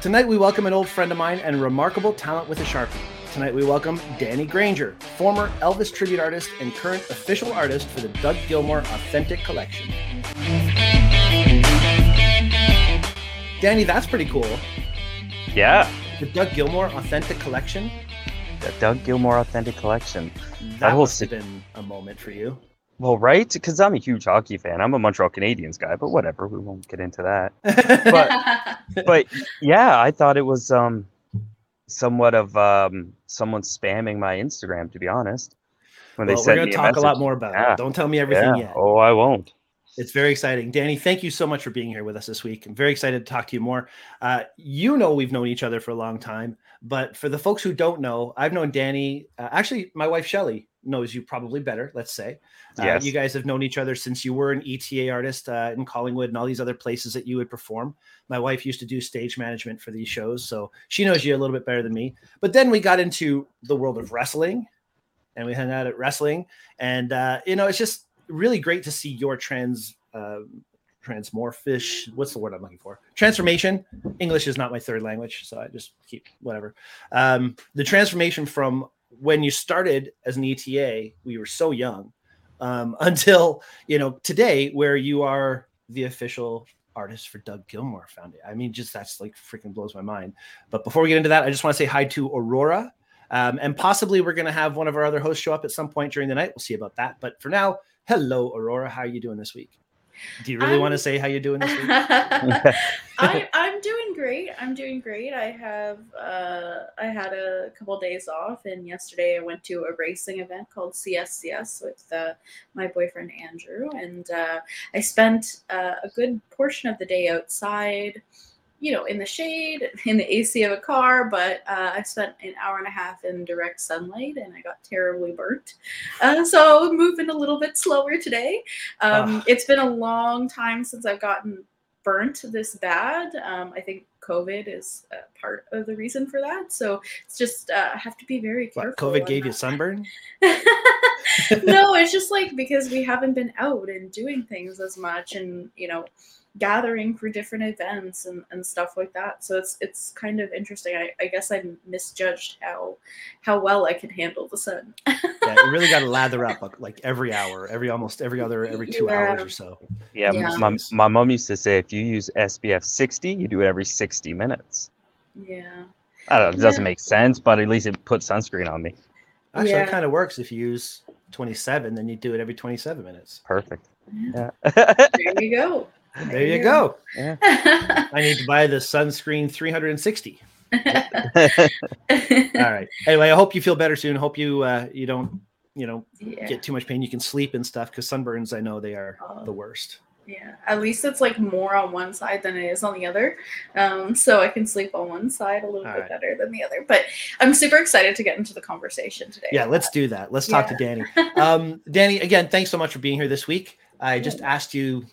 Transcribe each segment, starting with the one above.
Tonight we welcome an old friend of mine and remarkable talent with a Sharpie. Tonight we welcome Danny Granger, former Elvis tribute artist and current official artist for the Doug Gilmour Authentic Collection. Danny, that's pretty cool. Yeah. The Doug Gilmour Authentic Collection. The Doug Gilmour Authentic Collection. That must have been a moment for you. Well, right? Because I'm a huge hockey fan. I'm a Montreal Canadiens guy, but whatever. We won't get into that. but, but yeah, I thought it was um, somewhat of um, someone spamming my Instagram, to be honest. When well, they we're going to talk a, a, lot more about yeah. it. Don't tell me everything yeah. yet. Oh, I won't. It's very exciting. Danny, thank you so much for being here with us this week. I'm very excited to talk to you more. Uh, you know, we've known each other for a long time, but for the folks who don't know, I've known Danny. Uh, actually, my wife, Shelly, knows you probably better, let's say. Uh. You guys have known each other since you were an ETA artist uh, in Collingwood and all these other places that you would perform. My wife used to do stage management for these shows, so she knows you a little bit better than me. But then we got into the world of wrestling and we hung out at wrestling. And, uh, you know, it's just really great to see your trends. Uh, transmorphish what's the word i'm looking for transformation english is not my third language so i just keep whatever um, the transformation from when you started as an eta we were so young um, until you know today where you are the official artist for doug gilmour foundation. I mean just that's like freaking blows my mind. But before we get into that i just want to say hi to aurora. Um, and possibly we're going to have one of our other hosts show up at some point during the night. We'll see about that. But for now hello aurora. How are you doing this week? Do you really I'm, want to say how you're doing this week? I, great. I'm doing great. I have uh, I had a couple days off, and yesterday I went to a racing event called CSCS with uh, my boyfriend Andrew, and uh, I spent uh, a good portion of the day outside you know, in the shade, in the AC of a car, but uh, I spent an hour and a half in direct sunlight and I got terribly burnt. Uh, so moving a little bit slower today. Um, It's been a long time since I've gotten burnt this bad. Um, I think COVID is part of the reason for that. So it's just uh, have to be very careful. What, COVID gave you sunburn? no, it's just like because we haven't been out and doing things as much, and you know, gathering for different events and, and stuff like that. So it's it's kind of interesting. I, I guess I misjudged how how well I can handle the sun. yeah, you really got to lather up like every hour, every almost every other every two yeah. hours or so. Yeah, yeah, my my mom used to say if you use SPF 60, you do it every 60 minutes. Yeah. I don't know. It doesn't yeah. make sense, but at least it puts sunscreen on me. Actually, yeah. it kind of works if you use 27, then you do it every 27 minutes. Perfect. Yeah. there you go. There you go. Yeah. I need to buy the sunscreen 360. All right. Anyway, I hope you feel better soon. Hope you uh, you don't you know yeah. get too much pain. You can sleep and stuff because sunburns. I know they are oh. the worst. Yeah, at least it's like more on one side than it is on the other. Um, so I can sleep on one side a little All bit right. better than the other. But I'm super excited to get into the conversation today. Yeah, let's do that. Let's talk yeah. to Danny. Um, Danny, again, thanks so much for being here this week. I just asked you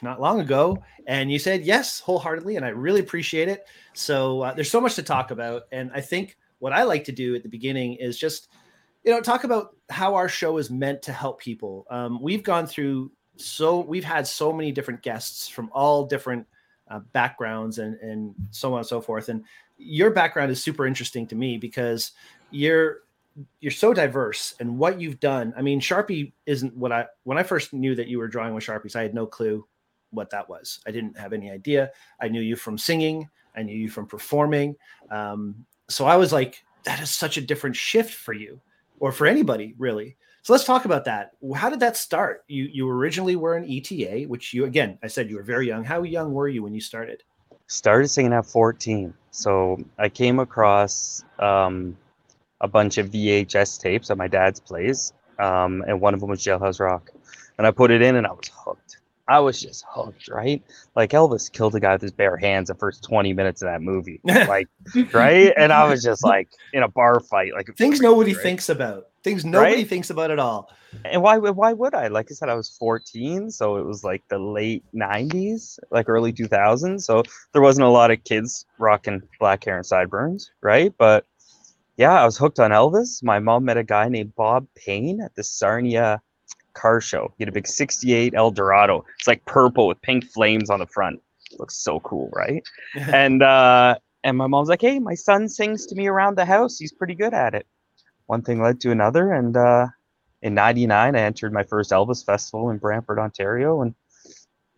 not long ago, and you said yes wholeheartedly, and I really appreciate it. So uh, there's so much to talk about, and I think what I like to do at the beginning is just you know talk about how our show is meant to help people. Um, we've gone through so we've had so many different guests from all different uh, backgrounds and and so on and so forth, and your background is super interesting to me because you're you're so diverse and what you've done. I mean, Sharpie isn't what I when I first knew that you were drawing with Sharpies, I had no clue what that was. I didn't have any idea. I knew you from singing, I knew you from performing. Um, so I was like, that is such a different shift for you or for anybody really. So let's talk about that. How did that start? You you originally were an ETA, which you again, I said you were very young. How young were you when you started? Started singing at 14. So I came across um, a bunch of VHS tapes at my dad's place, um, and one of them was Jailhouse Rock, and I put it in, and I was hooked. I was just hooked, right? Like Elvis killed a guy with his bare hands the first 20 minutes of that movie. Like, right? And I was just like in a bar fight. Like things crazy, nobody right? thinks about. Things nobody right? thinks about at all. And why why would I? Like I said, I was 14, so it was like the late 90s, like early 2000s. So there wasn't a lot of kids rocking black hair and sideburns, right? But yeah, I was hooked on Elvis. My mom met a guy named Bob Payne at the Sarnia car show. He had a big 68 Eldorado. It's like purple with pink flames on the front. It looks so cool, right? and uh, and my mom's like, "Hey, my son sings to me around the house. He's pretty good at it." One thing led to another, and uh, in '99, I entered my first Elvis festival in Brantford, Ontario, and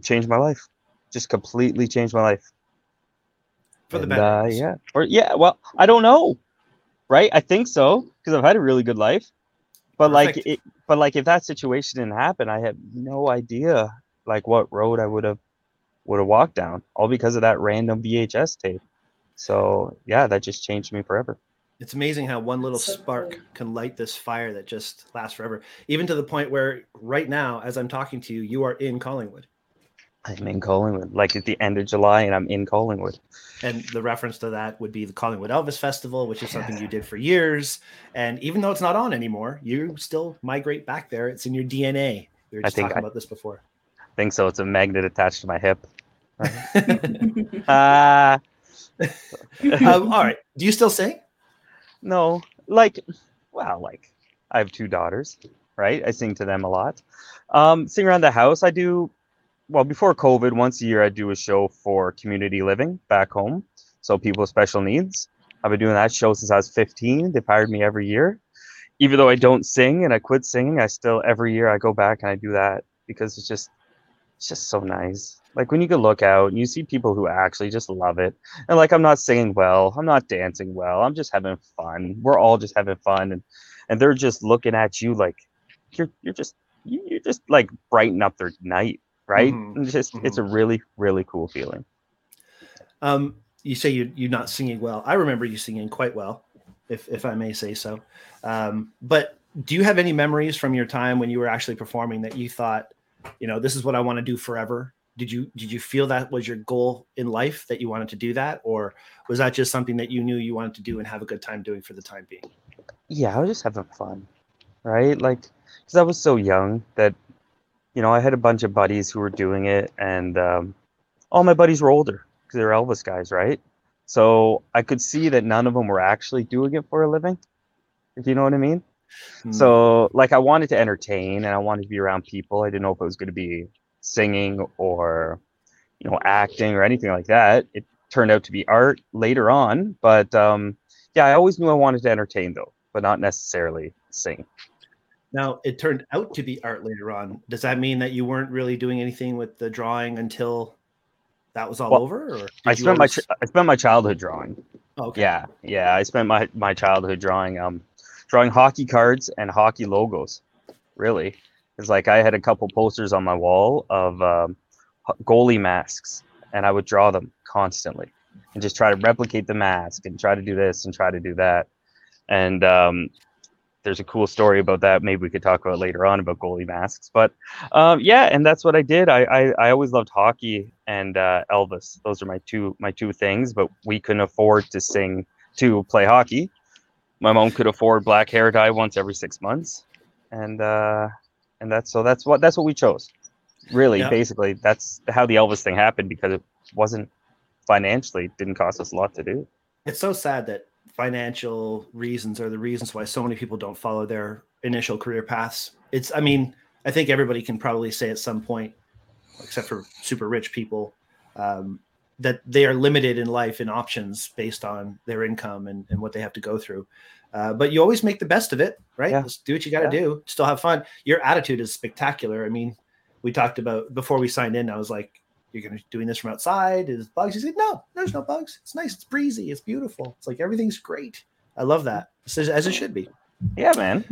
changed my life. Just completely changed my life. For the And, better. uh, yeah. Or yeah. Well, I don't know, right? I think so because I've had a really good life. But like it, but like if that situation didn't happen, I had no idea like what road I would have would have walked down, all because of that random VHS tape. So yeah, that just changed me forever. It's amazing how one little So spark cool. can light this fire that just lasts forever. Even to the point where right now, as I'm talking to you, you are in Collingwood. I'm in Collingwood, like at the end of July, and I'm in Collingwood. And the reference to that would be the Collingwood Elvis Festival, which is something you did for years. And even though it's not on anymore, you still migrate back there. It's in your DNA. We were I just think talking I- about this before. I think so. It's a magnet attached to my hip. Ah, um, all right. Do you still sing? no, like, well, like I have two daughters, right? I sing to them a lot. Um, sing around the house. I do. Well, before COVID, once a year I do a show for community living back home, so people with special needs. I've been doing that show since I was 15. They've hired me every year, even though I don't sing and I quit singing. I still every year I go back and I do that because it's just it's just so nice. Like when you can look out and you see people who actually just love it. And like I'm not singing well, I'm not dancing well, I'm just having fun. We're all just having fun and and they're just looking at you like you're you're just you- you're just like brighten up their night, right? Mhm, it's just it's a really really cool feeling. Um, you say you, you're not singing well. I remember you singing quite well, if, if I may say so. Um, but do you have any memories from your time when you were actually performing that you thought, you know, this is what I want to do forever? Did you did you feel that was your goal in life that you wanted to do that, or was that just something that you knew you wanted to do and have a good time doing for the time being? yeah, I was just having fun, right? Like, because I was so young that, you know, I had a bunch of buddies who were doing it, and um, all my buddies were older because they were Elvis guys, right? So I could see that none of them were actually doing it for a living, if you know what I mean. Hmm. So, like, I wanted to entertain and I wanted to be around people. I didn't know if it was going to be singing or, you know, acting or anything like that. It turned out to be art later on, but um, yeah, I always knew I wanted to entertain though, but not necessarily sing. Now it turned out to be art later on. Does that mean that you weren't really doing anything with the drawing until that was all Well, over? Or I spent my always- ch- I spent my childhood drawing. Oh, okay. Yeah, yeah, I spent my my childhood drawing um drawing hockey cards and hockey logos. Really, it's like I had a couple posters on my wall of um, goalie masks, and I would draw them constantly and just try to replicate the mask and try to do this and try to do that. And um, there's a cool story about that. Maybe we could talk about later on about goalie masks. But um, yeah, and that's what I did. I I, I always loved hockey and uh, Elvis. Those are my two my two things. But we couldn't afford to sing to play hockey. My mom could afford black hair dye once every six months, and uh, and that's so that's what that's what we chose. Really, Yeah. basically, that's how the Elvis thing happened because it wasn't financially it didn't cost us a lot to do. it's so sad that financial reasons are the reasons why so many people don't follow their initial career paths. It's, I mean, I think everybody can probably say at some point, except for super rich people, um, that they are limited in life in options based on their income and, and what they have to go through. Uh, but you always make the best of it, right? Yeah. Just do what you got to Yeah. do. Still have fun. Your attitude is spectacular. I mean, we talked about before we signed in. I was like, "You're going to doing this from outside? Is bugs?" He said, "No, there's no bugs. It's nice. It's breezy. It's beautiful. It's like everything's great. I love that, It's as, as it should be. Yeah, man.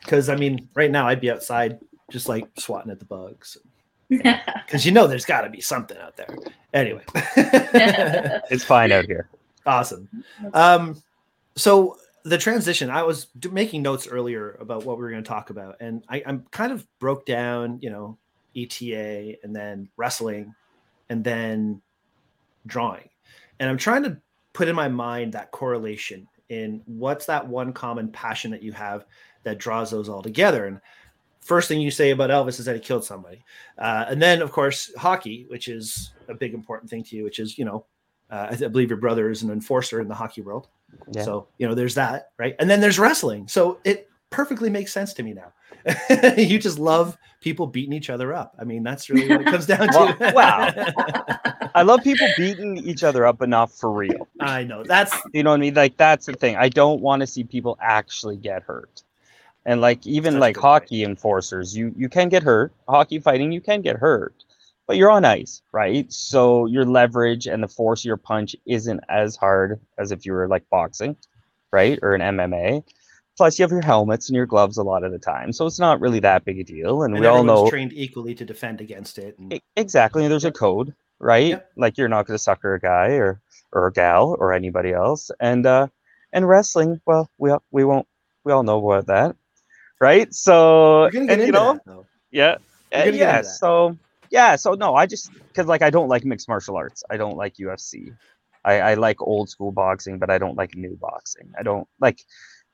Because I mean, right now I'd be outside just like swatting at the bugs because you know there's got to be something out there. Anyway, It's fine out here. awesome. Um, so the transition, I was d- making notes earlier about what we were going to talk about, and I, I'm kind of broke down, you know, ETA and then wrestling, and then drawing, and I'm trying to put in my mind that correlation in what's that one common passion that you have that draws those all together, and first thing you say about Elvis is that he killed somebody, uh, and then of course hockey, which is a big important thing to you, which is you know uh, I, th- I believe your brother is an enforcer in the hockey world. Yeah. So, you know, there's that, right? And then there's wrestling. So it perfectly makes sense to me now. you just love people beating each other up. I mean, that's really what it comes down to. Well, wow. I love people beating each other up, but not for real. I know that's You know what I mean? Like that's the thing. I don't want to see people actually get hurt. And like even like good point. hockey enforcers, you you can get hurt. Hockey fighting, you can get hurt, but you're on ice, right? So your leverage and the force of your punch isn't as hard as if you were like boxing, right, or an MMA. Plus, you have your helmets and your gloves a lot of the time, so it's not really that big a deal. And, and we all know trained equally to defend against it. And exactly. and There's a code, right? Yep. Like you're not going to sucker a guy or or a gal or anybody else. And uh and wrestling, well, we all- we won't we all know about that, right? So we're gonna get and, you into know, that, yeah, get yeah. So yeah, so no, I just because like I don't like mixed martial arts. I don't like UFC. I, I like old school boxing, but I don't like new boxing. I don't like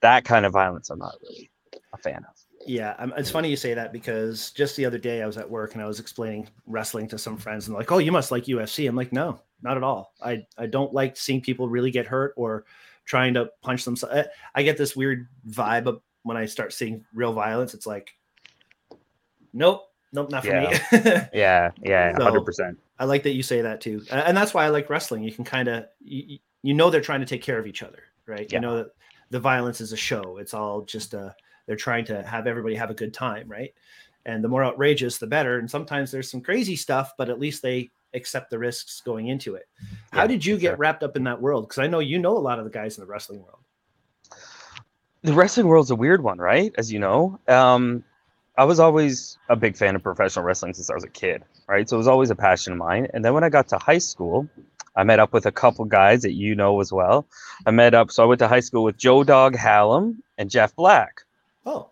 that kind of violence. I'm not really a fan of. Yeah, it's funny you say that because just the other day I was at work and I was explaining wrestling to some friends and like, "Oh, you must like UFC." I'm like, "No, not at all. I I don't like seeing people really get hurt or trying to punch themselves." I, I get this weird vibe of when I start seeing real violence. It's like, nope, nope, not for me. Yeah, yeah, So- hundred percent. I like that you say that too, and that's why I like wrestling. You can kind of you, you know they're trying to take care of each other, right? Yeah. You know that the violence is a show. It's all just a they're trying to have everybody have a good time, right? And the more outrageous, the better. And sometimes there's some crazy stuff, but at least they accept the risks going into it. How did you get wrapped up in that world? Because I know you know a lot of the guys in the wrestling world. the wrestling world's a weird one, right? As you know, um, I was always a big fan of professional wrestling since I was a kid, right? So it was always a passion of mine. And then when I got to high school, I met up with a couple guys that you know as well. I met up, so I went to high school with Joe Dog Hallam and Jeff Black. Oh,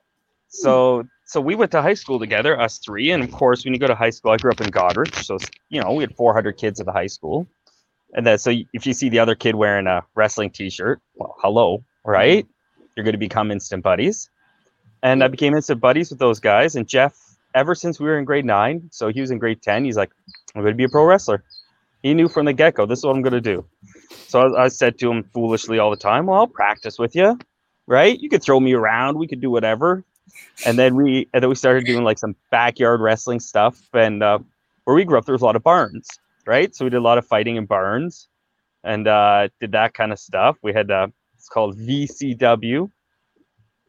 So so we went to high school together, us three. And of course, when you go to high school, I grew up in Goderich, so you know we had 400 kids at the high school. And then so if you see the other kid wearing a wrestling T-shirt, well, hello, right? You're going to become instant buddies. And I became instant buddies with those guys. And Jeff, ever since we were in grade nine, so he was in grade 10, he's like, I'm going to be a pro wrestler. He knew from the get go, this is what I'm going to do. So I, I said to him foolishly all the time, Well, I'll practice with you, right? You could throw me around, we could do whatever. And then we and then we started doing like some backyard wrestling stuff. And uh, where we grew up, there was a lot of barns, right? So we did a lot of fighting in barns and uh, did that kind of stuff. We had uh, it's called VCW,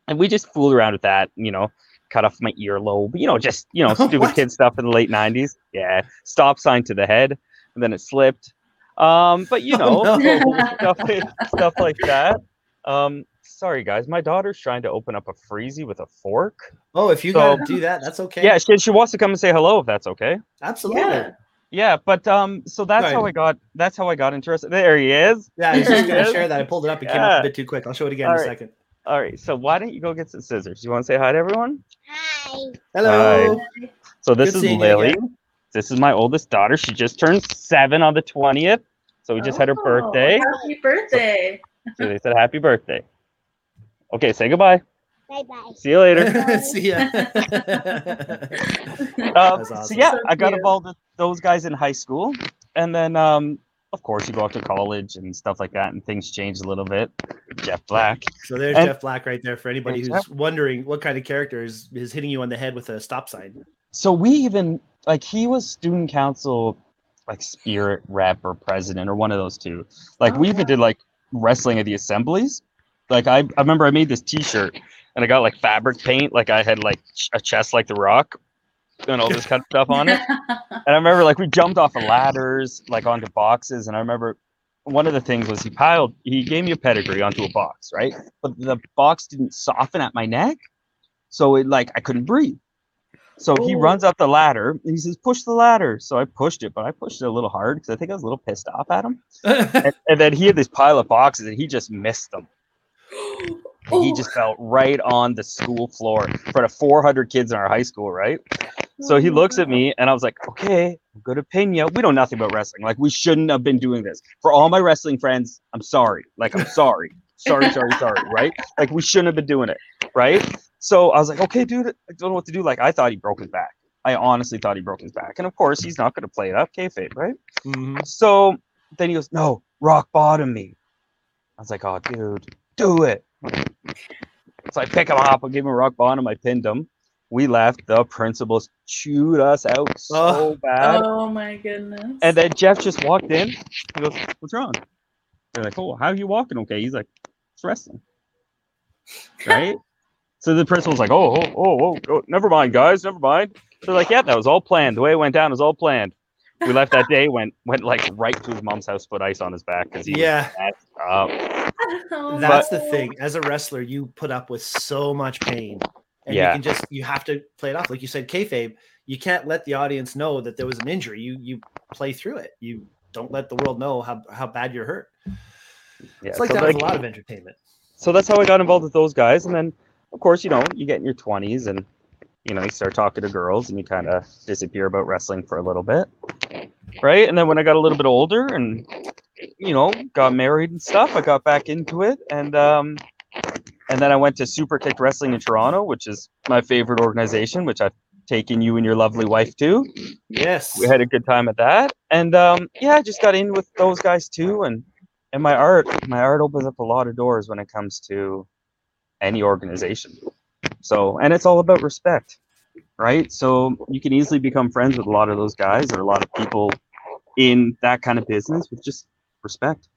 and we just fooled around with that. You know, cut off my earlobe. You know, just you know, stupid kid stuff in the late '90s. Yeah, stop sign to the head, and then it slipped. Um, but you know, Oh, no. stuff, stuff like that. Um, sorry guys, my daughter's trying to open up a freezy with a fork. oh, if you So- gotta do that, that's okay. Yeah, she, she wants to come and say hello if that's okay. absolutely. Yeah. Yeah, Yeah, but um, so that's how I got. That's how I got interested. There he is. I was just gonna share that. I pulled it up. It came up a bit too quick. I'll show it again All in a second. All right. So why don't you go get some scissors? You want to say hi to everyone? Hi. Hello. So this Good is seeing you Lily. again. This is my oldest daughter. She just turned seven on the twentieth. So we just had her Oh, birthday. Happy birthday. So they said happy birthday. Okay, say goodbye. Bye bye. See you later. See ya. Um, That's So yeah, So I got involved with those guys in high school, and then um, of course you go off to college and stuff like that, and things change a little bit. Jeff Black. So there's And- Jeff Black right there for anybody who's Jeff. wondering what kind of character is, is hitting you on the head with a stop sign. So we even like he was student council, like spirit rep or president or one of those two. Like we Oh, even wow. did like wrestling at the assemblies. Like I, I remember I made this T-shirt and I got like fabric paint, like I had like a chest like the Rock, and all this kind of stuff on it. And I remember like we jumped off of ladders, like onto boxes. And I remember one of the things was he piled, he gave me a pedigree onto a box, right? But the box didn't soften at my neck. So it like I couldn't breathe. So he Oh. runs up the ladder and he says, push the ladder. So I pushed it, but I pushed it a little hard because I think I was a little pissed off at him. And, and then he had this pile of boxes and he just missed them. And he Oh. just fell right on the school floor in front of 400 kids in our high school, right? So he oh, looks at me and I was like, okay, I'm good opinion. We know nothing about wrestling. Like, we shouldn't have been doing this. For all my wrestling friends, I'm sorry. Like, I'm sorry. Sorry, sorry, sorry, right? Like, we shouldn't have been doing it, right? So I was like, okay, dude, I don't know what to do. Like, I thought he broke his back. I honestly thought he broke his back. And of course, he's not going to play it up, kayfabe, right? Mhm. So then he goes, no, rock bottom me. I was like, oh, dude, do it. So I pick him up, I give him a rock bottom, I pinned him. we left. The principals chewed us out so Oh. bad. Oh my goodness. And then Jeff just walked in. He goes, "What's wrong?" They're like, "Oh, how are you walking? Okay." He's like, "It's wrestling." Right. So the principal's like, "Oh, oh, oh, oh, oh, never mind, guys, never mind." They're like, "Yeah, that was all planned. The way it went down was all planned." We left that day. Went went like right to his mom's house, put ice on his back because he Yeah. messed up. Oh, That's the thing. As a wrestler, you put up with so much pain, and Yeah. you can just you have to play it off. Like you said, kayfabe. You can't let the audience know that there was an injury. You you play through it. You don't let the world know how how bad you're hurt. Yeah, It's like so that like- with a lot of entertainment. so that's how I got involved with those guys. And then, of course, you know, you get in your 20s and, you know, you start talking to girls and you kind of disappear about wrestling for a little bit. Right. And then when I got a little bit older and, you know, got married and stuff, I got back into it. And, um, and then I went to Super Kick Wrestling in Toronto, which is my favorite organization, which I've taken you and your lovely wife to. Yes. We had a good time at that. And um, yeah, I just got in with those guys too. And and my art, my art opens up a lot of doors when it comes to any organization. So and it's all about respect, right? So you can easily become friends with a lot of those guys or a lot of people in that kind of business with just respect.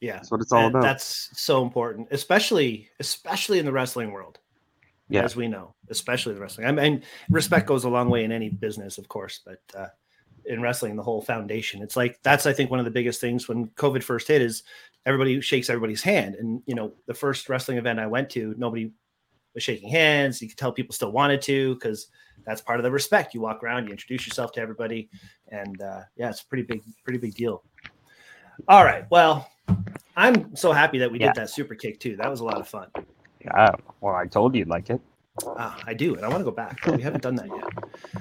yeah. That's what it's all about. That's so important, especially especially in the wrestling world. Yeah. As we know, especially the wrestling. I mean, respect goes a long way in any business, of course, but uh, in wrestling, the whole foundation. It's like that's I think one of the biggest things when COVID first hit is everybody shakes everybody's hand. And you know, the first wrestling event I went to, nobody was shaking hands. You could tell people still wanted to because that's part of the respect. You walk around, you introduce yourself to everybody, and uh, yeah, it's a pretty big, pretty big deal. All right, well, I'm so happy that we Yeah. did that super kick too. That was a lot of fun. Yeah, well, I told you you'd like it. Ah, I do, and I want to go back. But we haven't done that yet.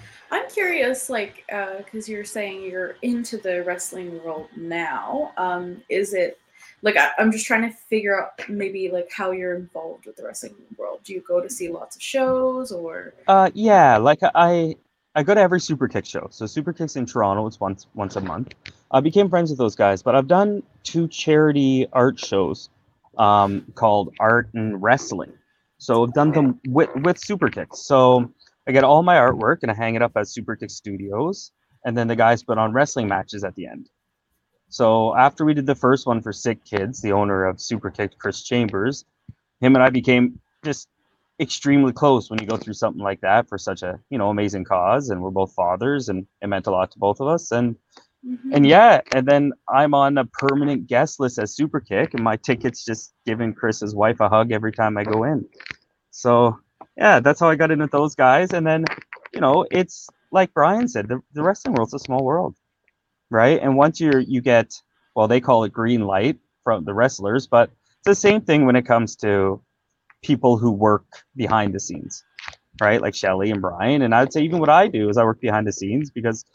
I'm curious, like, because you're saying you're into the wrestling world now. Um, is it like I, I'm just trying to figure out maybe like how you're involved with the wrestling world? Do you go to see lots of shows or? Uh, yeah, like I, I go to every Super Kick show. So Super Kicks in Toronto, it's once once a month. I became friends with those guys, but I've done two charity art shows, um, called Art and Wrestling. So I've done them with with Super Kicks. So I get all my artwork and I hang it up at Super Kick Studios, and then the guys put on wrestling matches at the end. So after we did the first one for Sick Kids, the owner of Super Kick, Chris Chambers, him and I became just extremely close when you go through something like that for such a you know amazing cause. And we're both fathers and it meant a lot to both of us. And Mhm. and yeah and then i'm on a permanent guest list as super kick and my tickets just giving chris's wife a hug every time i go in. So yeah that's how i got in with those guys. And then you know it's like brian said the, the wrestling world's a small world right and once you're you get well they call it green light from the wrestlers but it's the same thing when it comes to people who work behind the scenes, right? Like Shelly and Brian. And I'd say even what I do is I work behind the scenes because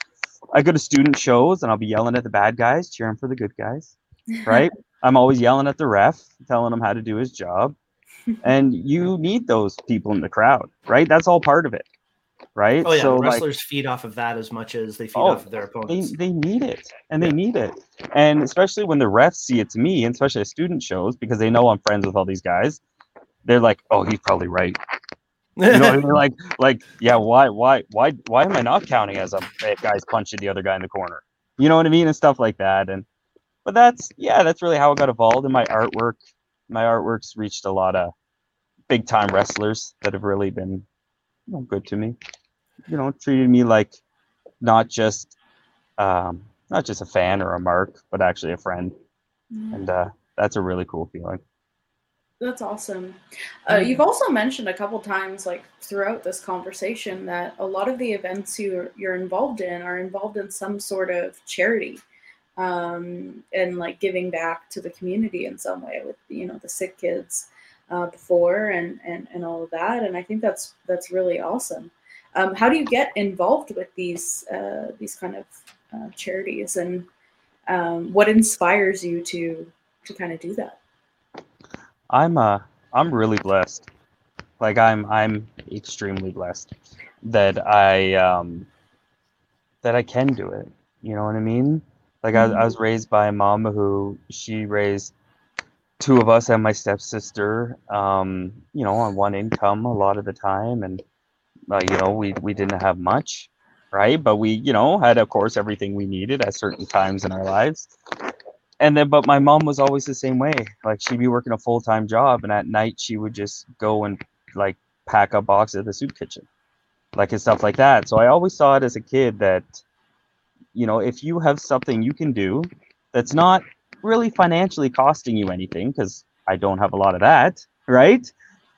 I go to student shows and I'll be yelling at the bad guys, cheering for the good guys, right? I'm always yelling at the ref, telling him how to do his job. And you need those people in the crowd, right? That's all part of it, right? Oh yeah, so like, wrestlers feed off of that as much as they feed Oh, off of their they, opponents. they need it and they need it and especially when the refs see it's me and especially at student shows because they know i'm friends with all these guys they're like oh he's probably right you know what I mean? like like yeah why why why why am i not counting as a guy's punching the other guy in the corner you know what i mean and stuff like that and but that's yeah that's really how i got evolved in my artwork my artwork's reached a lot of big time wrestlers that have really been you know, good to me you know treated me like not just um not just a fan or a mark but actually a friend Yeah. and uh that's a really cool feeling That's awesome. Uh, you've also mentioned a couple times, like throughout this conversation, that a lot of the events you're you're involved in are involved in some sort of charity, um, and like giving back to the community in some way with you know the sick kids uh, before and, and and all of that. And I think that's that's really awesome. Um, how do you get involved with these uh, these kind of uh, charities, and um, what inspires you to to kind of do that? i'm uh i'm really blessed like i'm i'm extremely blessed that i um that i can do it you know what i mean like I, I was raised by a mom who she raised two of us and my stepsister um you know on one income a lot of the time and uh, you know, we we didn't have much, right? But we, you know, had of course everything we needed at certain times in our lives. And then, but my mom was always the same way. Like she'd be working a full time job, and at night she would just go and like pack a box at the soup kitchen, like and stuff like that. So I always saw it as a kid that, you know, if you have something you can do that's not really financially costing you anything, because I don't have a lot of that, right?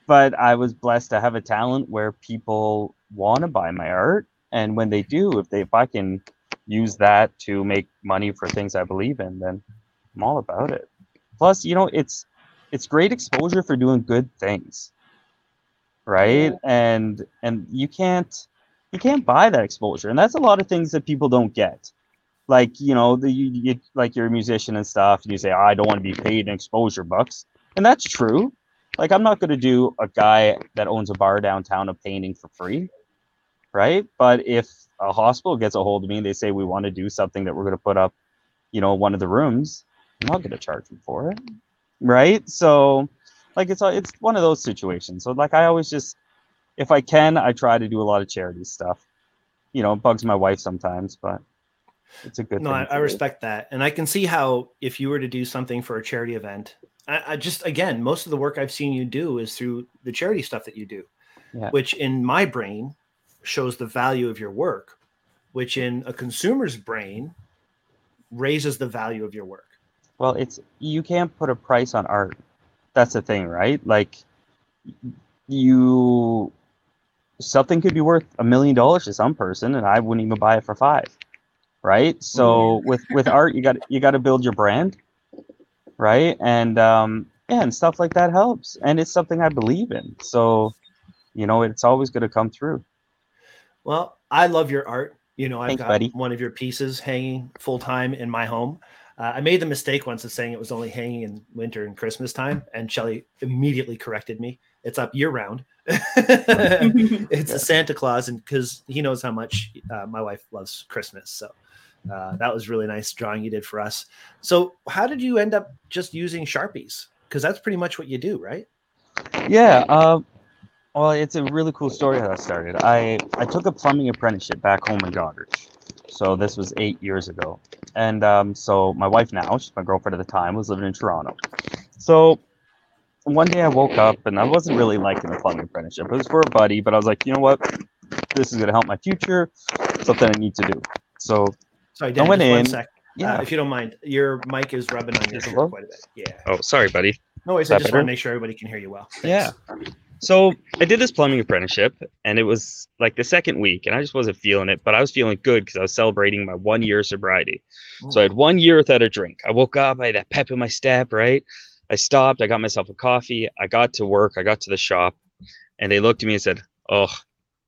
But I was blessed to have a talent where people want to buy my art, and when they do, if they if I can use that to make money for things I believe in, then I'm all about it. Plus, you know, it's it's great exposure for doing good things, right? And and you can't you can't buy that exposure, and that's a lot of things that people don't get. Like you know, the you, you like you're a musician and stuff, and you say, I don't want to be paid in exposure bucks, and that's true. Like I'm not going to do a guy that owns a bar downtown a painting for free, right? But if a hospital gets a hold of me and they say we want to do something that we're going to put up, you know, one of the rooms, I'm not going to charge them for it, right? So, like it's it's one of those situations. So like I always just, if I can, I try to do a lot of charity stuff. You know, bugs my wife sometimes, but it's a good. No, thing I, I do. respect that, and I can see how if you were to do something for a charity event, I, I just again, most of the work I've seen you do is through the charity stuff that you do, Yeah. which in my brain shows the value of your work, which in a consumer's brain raises the value of your work. Well, it's you can't put a price on art. That's the thing, right? Like you something could be worth a million dollars to some person and I wouldn't even buy it for 5. Right? So with with art you got you got to build your brand, right? And um yeah, and stuff like that helps. And it's something I believe in. So, you know, it's always going to come through. Well, I love your art. You know, I've Thanks, got buddy. one of your pieces hanging full time in my home. Uh, I made the mistake once of saying it was only hanging in winter and Christmas time, and Shelly immediately corrected me. It's up year round. it's a Santa Claus, and because he knows how much uh, my wife loves Christmas, so uh, that was really nice drawing you did for us. So, how did you end up just using sharpies? Because that's pretty much what you do, right? Yeah. Uh, well, it's a really cool story how that started. I, I took a plumbing apprenticeship back home in Goderich. So this was eight years ago. And um, so my wife now, she's my girlfriend at the time, was living in Toronto. So one day I woke up and I wasn't really liking the plumbing apprenticeship. It was for a buddy, but I was like, you know what? This is going to help my future. Something I need to do. So Sorry, Dan, went just one in. sec. yeah. Uh, if you don't mind, your mic is rubbing on your Is it shirt quite a bit. Yeah. oh, sorry, buddy. No worries. I just better? want to make sure everybody can hear you well. Yeah. So I did this plumbing apprenticeship, and it was like the second week, and I just wasn't feeling it, but I was feeling good because I was celebrating my one year sobriety. So I had one year without a drink. I woke up, I had that pep in my step, right? I stopped, I got myself a coffee, I got to work, I got to the shop, and they looked at me and said, Oh,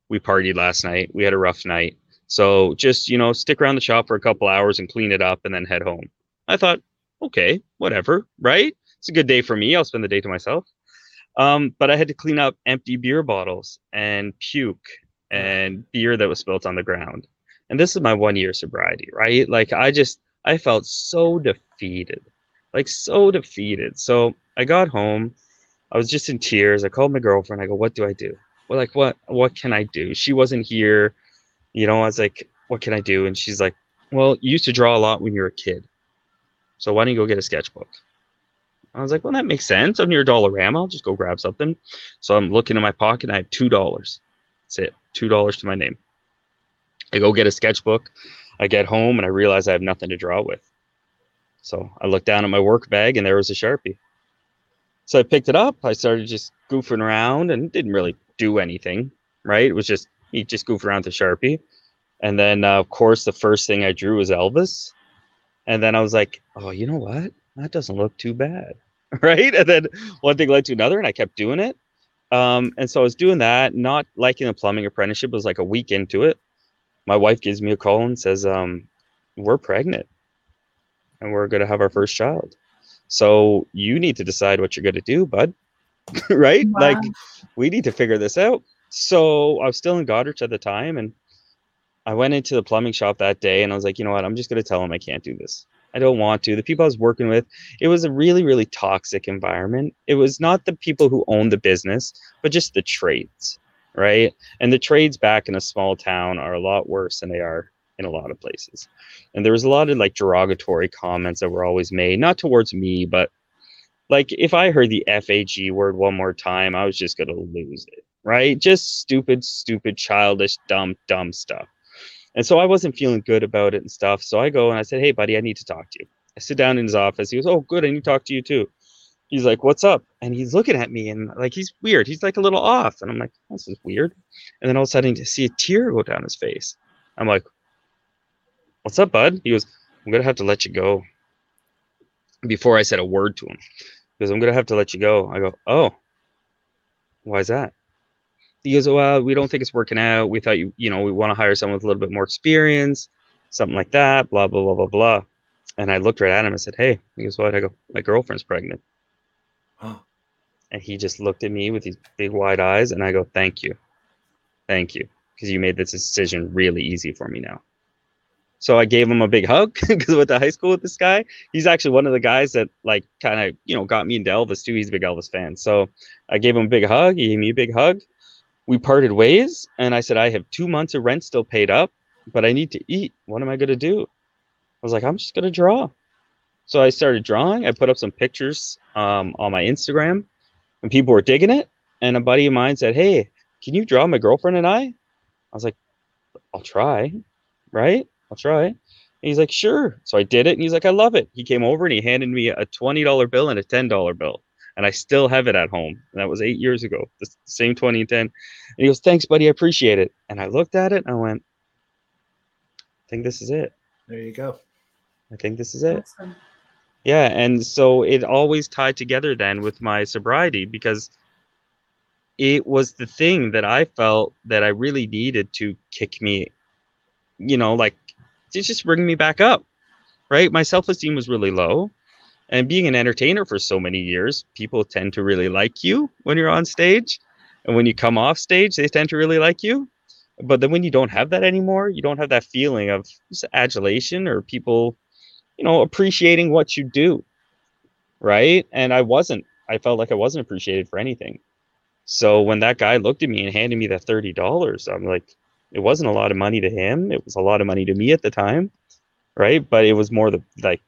we partied last night. We had a rough night. So just, you know, stick around the shop for a couple hours and clean it up and then head home. I thought, okay, whatever, right? It's a good day for me. I'll spend the day to myself. Um, but I had to clean up empty beer bottles and puke and beer that was spilt on the ground. And this is my one year sobriety, right? Like I just I felt so defeated. Like so defeated. So I got home. I was just in tears. I called my girlfriend. I go, "What do I do? Well, like what what can I do?" She wasn't here. You know, I was like, "What can I do?" And she's like, "Well, you used to draw a lot when you were a kid. So why don't you go get a sketchbook?" I was like, "Well, that makes sense. I'm near Dollarama. I'll just go grab something." So I'm looking in my pocket. And I have two dollars. That's it. Two dollars to my name. I go get a sketchbook. I get home and I realize I have nothing to draw with. So I look down at my work bag and there was a Sharpie. So I picked it up. I started just goofing around and didn't really do anything, right? It was just me just goofing around with the Sharpie. And then, uh, of course, the first thing I drew was Elvis. And then I was like, oh, you know what? That doesn't look too bad. Right. And then one thing led to another and I kept doing it. Um, and so I was doing that, not liking the plumbing apprenticeship. It was like a week into it. My wife gives me a call and says, um, We're pregnant and we're going to have our first child. So you need to decide what you're going to do, bud. right? Wow. Like, we need to figure this out. So I was still in Goderich at the time. And I went into the plumbing shop that day and I was like, You know what? I'm just going to tell them I can't do this. I don't want to. The people I was working with, it was a really, really toxic environment. It was not the people who owned the business, but just the trades, right? And the trades back in a small town are a lot worse than they are in a lot of places. And there was a lot of like derogatory comments that were always made, not towards me, but like if I heard the FAG word one more time, I was just gonna lose it, right? Just stupid, stupid, childish, dumb, dumb stuff. And so I wasn't feeling good about it and stuff. So I go and I said, Hey, buddy, I need to talk to you. I sit down in his office. He goes, Oh, good. I need to talk to you too. He's like, What's up? And he's looking at me and like he's weird. He's like a little off. And I'm like, This is weird. And then all of a sudden, to see a tear go down his face. I'm like, What's up, bud? He goes, I'm going to have to let you go. Before I said a word to him, goes, I'm going to have to let you go. I go, Oh, why is that? He goes, Well, we don't think it's working out. We thought you, you know, we want to hire someone with a little bit more experience, something like that, blah, blah, blah, blah, blah. And I looked right at him and said, Hey, he goes, What? I go, My girlfriend's pregnant. Oh. And he just looked at me with these big wide eyes. And I go, Thank you. Thank you. Because you made this decision really easy for me now. So I gave him a big hug because I went to high school with this guy. He's actually one of the guys that like kind of you know got me into Elvis too. He's a big Elvis fan. So I gave him a big hug. He gave me a big hug. We parted ways, and I said I have two months of rent still paid up, but I need to eat. What am I gonna do? I was like, I'm just gonna draw. So I started drawing. I put up some pictures um, on my Instagram, and people were digging it. And a buddy of mine said, "Hey, can you draw my girlfriend and I?" I was like, "I'll try." Right? I'll try. And he's like, sure. So I did it. And he's like, I love it. He came over and he handed me a $20 bill and a $10 bill. And I still have it at home. And that was eight years ago, the same 2010. and 10. And he goes, thanks, buddy. I appreciate it. And I looked at it and I went, I think this is it. There you go. I think this is it. Awesome. Yeah. And so it always tied together then with my sobriety because it was the thing that I felt that I really needed to kick me, you know, like to just bring me back up. Right. My self esteem was really low. And being an entertainer for so many years, people tend to really like you when you're on stage. And when you come off stage, they tend to really like you. But then when you don't have that anymore, you don't have that feeling of adulation or people, you know, appreciating what you do. Right. And I wasn't, I felt like I wasn't appreciated for anything. So when that guy looked at me and handed me that $30, I'm like, it wasn't a lot of money to him. It was a lot of money to me at the time. Right. But it was more the like,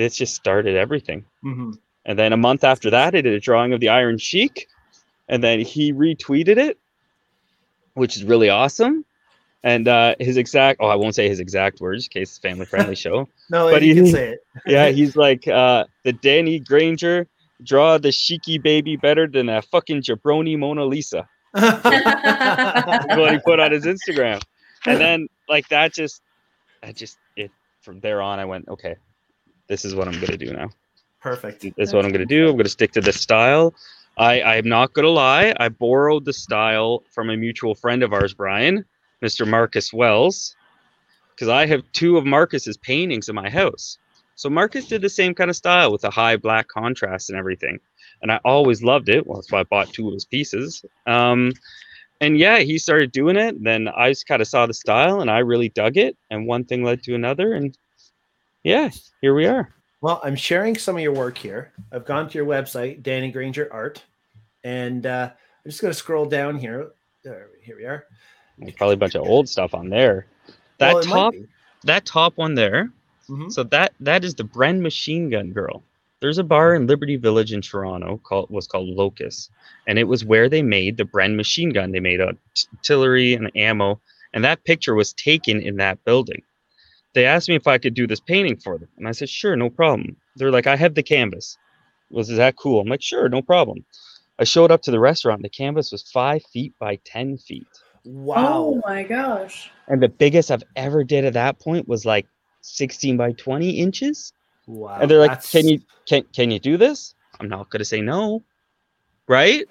it just started everything. hmm And then a month after that, I did a drawing of the Iron Sheik, and then he retweeted it, which is really awesome. And uh, his exact, oh, I won't say his exact words in case it's family friendly show. No, But you he- can say it. Yeah, he's like, uh, the Danny Granger draw the Sheiky baby better than a fucking jabroni Mona Lisa. What he put on his Instagram. And then like that just, I just, it from there on, I went, okay, this is what I'm gonna do now. Perfect. This is what I'm going to do. I'm going to stick to this style. I, I'm not going to lie. I borrowed the style from a mutual friend of ours, Brian, Mr. Marcus Wells, because I have two of Marcus's paintings in my house. So Marcus did the same kind of style with a high black contrast and everything. And I always loved it. Well, that's why I bought two of his pieces. Um, and yeah, he started doing it. Then I just kind of saw the style and I really dug it. And one thing led to another. And yeah, here we are. Well, I'm sharing some of your work here. I've gone to your website, Danny Granger Art, and uh, I'm just going to scroll down here. There, here we are. There's probably a bunch of old stuff on there. That Well, top, that top one there. Mhm. So that that is the Bren Machine Gun Girl. There's a bar in Liberty Village in Toronto called was called Locus, and it was where they made the Bren machine gun. They made artillery and ammo, and that picture was taken in that building. They asked me if I could do this painting for them, and I said, "Sure, no problem." They're like, "I have the canvas." Was that cool? I'm like, "Sure, no problem." I showed up to the restaurant. The canvas was five feet by ten feet. Wow. Oh my gosh. and the biggest I've ever did at that point was like 16 by 20 inches. Wow. and they're like, that's- "Can you can can you do this?" I'm not gonna say no, right?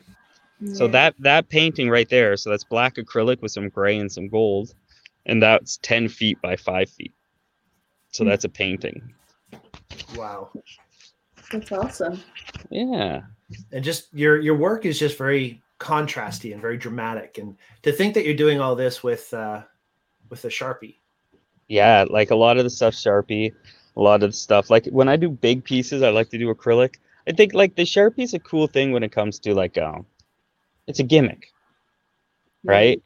So that that painting right there, so that's black acrylic with some gray and some gold, and that's 10 feet by five feet. So Hmm. that's a painting. Wow. That's awesome. Yeah, And just your your work is just very contrasty and very dramatic. And to think that you're doing all this with uh, with a sharpie. yeah. Like a lot of the stuff Sharpie, a lot of the stuff. Like when I do big pieces, I like to do acrylic. I think like the Sharpie is a cool thing when it comes to like um, it's a gimmick. right?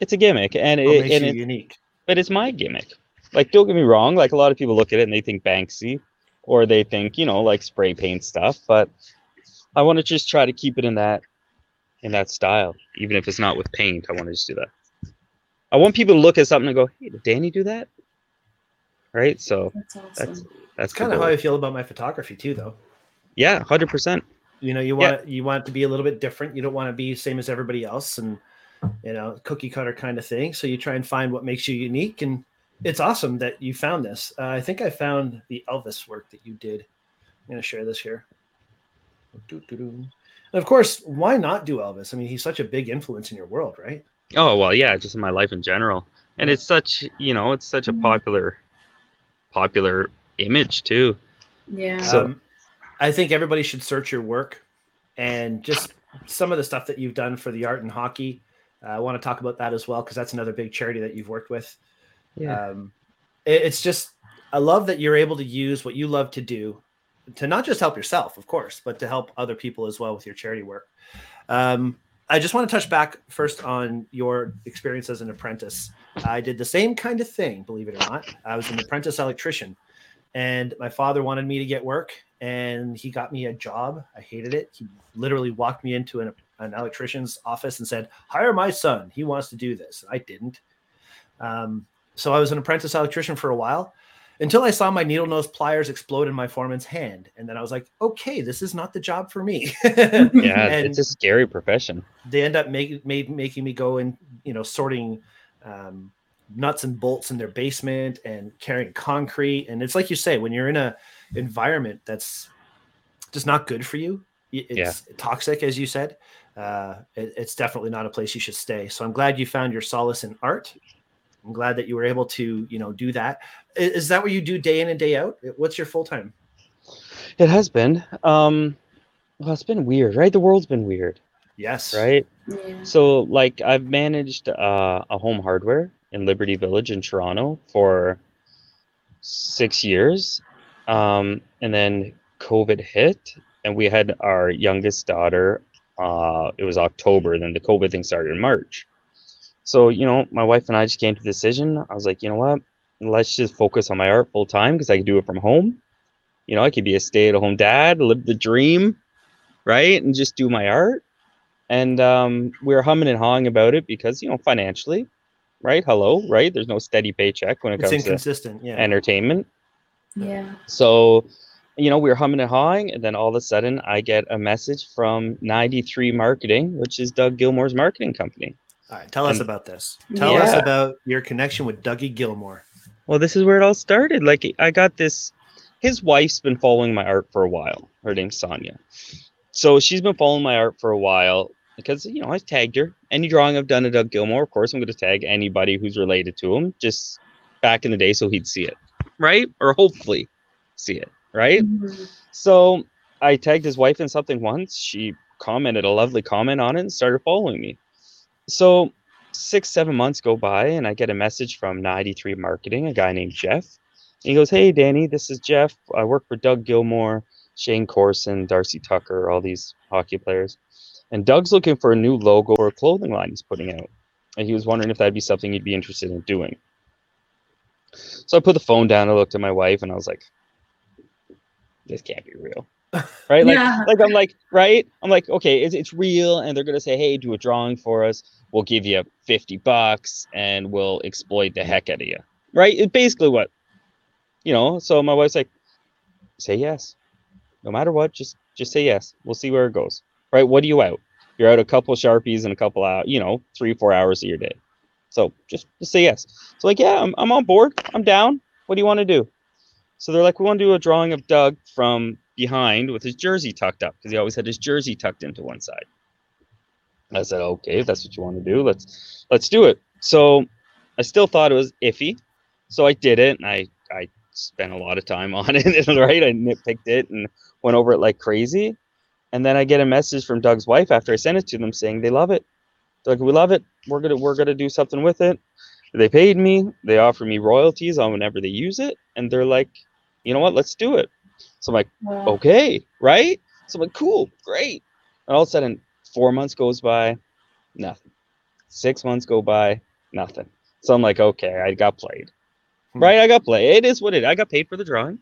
It's a gimmick, and What it, makes and you it, unique? but it's my gimmick. Like, don't get me wrong. Like a lot of people look at it and they think Banksy, or they think you know like spray paint stuff. But I want to just try to keep it in that in that style, even if it's not with paint. I want to just do that. I want people to look at something and go, "Hey, did Danny do that?" Right. So That's awesome. that's that's kind of how. I feel about my photography too, though. yeah, hundred percent. You know, you Yeah. want you want it to be a little bit different. You don't want to be same as everybody else, and you know, cookie cutter kind of thing. So you try and find what makes you unique, and it's awesome that you found this. Uh, I think I found the Elvis work that you did. I'm gonna share this here. And of course, why not do Elvis? I mean, he's such a big influence in your world, right? Oh well, yeah, just in my life in general, and it's such you know it's such a Mhm. popular popular image too. yeah. So- um, I think everybody should search your work and just some of the stuff that you've done for the art and hockey. Uh, I want to talk about that as well because that's another big charity that you've worked with. Um, it- it's just I love that you're able to use what you love to do to not just help yourself, of course, but to help other people as well with your charity work. Um, I just want to touch back first on your experience as an apprentice. I did the same kind of thing, believe it or not. I was an apprentice electrician, and my father wanted me to get work, and he got me a job. I hated it. He literally walked me into an, an electrician's office and said, "Hire my son. He wants to do this." I didn't. Um, so I was an apprentice electrician for a while until I saw my needle nose pliers explode in my foreman's hand. And then I was like, okay, this is not the job for me. yeah, it's a scary profession. they end up making made, making me go and you know sorting um, nuts and bolts in their basement and carrying concrete. And it's like you say, when you're in a environment that's just not good for you, it's toxic, as you said. Uh, it- it's definitely not a place you should stay. So I'm glad you found your solace in art. I'm glad that you were able to, you know, do that. Is that what you do day in and day out? What's your full time? It has been. Um, well, it's been weird, right? The world's been weird, Yes. right? yeah. So, like, I've managed uh, a home hardware in Liberty Village in Toronto for six years, um, and then COVID hit, and we had our youngest daughter. Uh, it was October, then the COVID thing started in March. So, you know, my wife and I just came to the decision. I was like, you know what? Let's just focus on my art full time because I can do it from home. You know, I could be a stay at home dad, live the dream, right? And just do my art. And um, we were humming and hawing about it because, you know, financially, right? Hello, right? There's no steady paycheck when it It's comes to. Yeah. entertainment. Yeah. So, you know, we were humming and hawing, and then all of a sudden, I get a message from 93 Marketing, which is Doug Gilmour's marketing company. All right, tell us And- about this. Tell us about your connection with Dougie Gilmour. Well, this is where it all started. Like, I got this. His wife's been following my art for a while. Her name's Sonia. So she's been following my art for a while because you know I tagged her. Any drawing I've done of Doug Gilmour, of course, I'm going to tag anybody who's related to him. Just back in the day, so he'd see it, right? Or hopefully see it, right? Mhm. So I tagged his wife in something once. She commented a lovely comment on it and started following me. So six, seven months go by, and I get a message from 93 Marketing, a guy named Jeff. He goes, Hey, Danny, this is Jeff. I work for Doug Gilmour, Shayne Corson, Darcy Tucker, all these hockey players. And Doug's looking for a new logo or clothing line he's putting out. And he was wondering if that'd be something you'd be interested in doing. So I put the phone down, I looked at my wife, and I was like, This can't be real. Right? Like, Yeah. like I'm like, right? I'm like, okay, it's, it's real, and they're gonna say, Hey, do a drawing for us. We'll give you 50 bucks and we'll exploit the heck out of you. Right? It's basically what, you know. So my wife's like, say yes. No matter what, just just say yes. We'll see where it goes. Right? What are you out? You're out a couple sharpies and a couple out, you know, three, four hours of your day. So just, just say yes. So like, yeah, I'm, I'm on board. I'm down. What do you want to do? So they're like, we want to do a drawing of Doug from behind with his jersey tucked up because he always had his jersey tucked into one side. I said, okay, if that's what you want to do, let's let's do it. So I still thought it was iffy, so I did it, and I I spent a lot of time on it. Right, I nitpicked it and went over it like crazy, and then I get a message from Doug's wife after I sent it to them saying they love it. They're like, we love it. We're gonna we're gonna do something with it. They paid me. They offer me royalties on whenever they use it, and they're like, you know what? Let's do it. So I'm like Wow. okay, right? So I'm like, cool, great. And all of a sudden, four months goes by, nothing. Six months go by, nothing. So I'm like, okay, I got played. Hmm. Right? I got played. It is what it. I got paid for the drawing.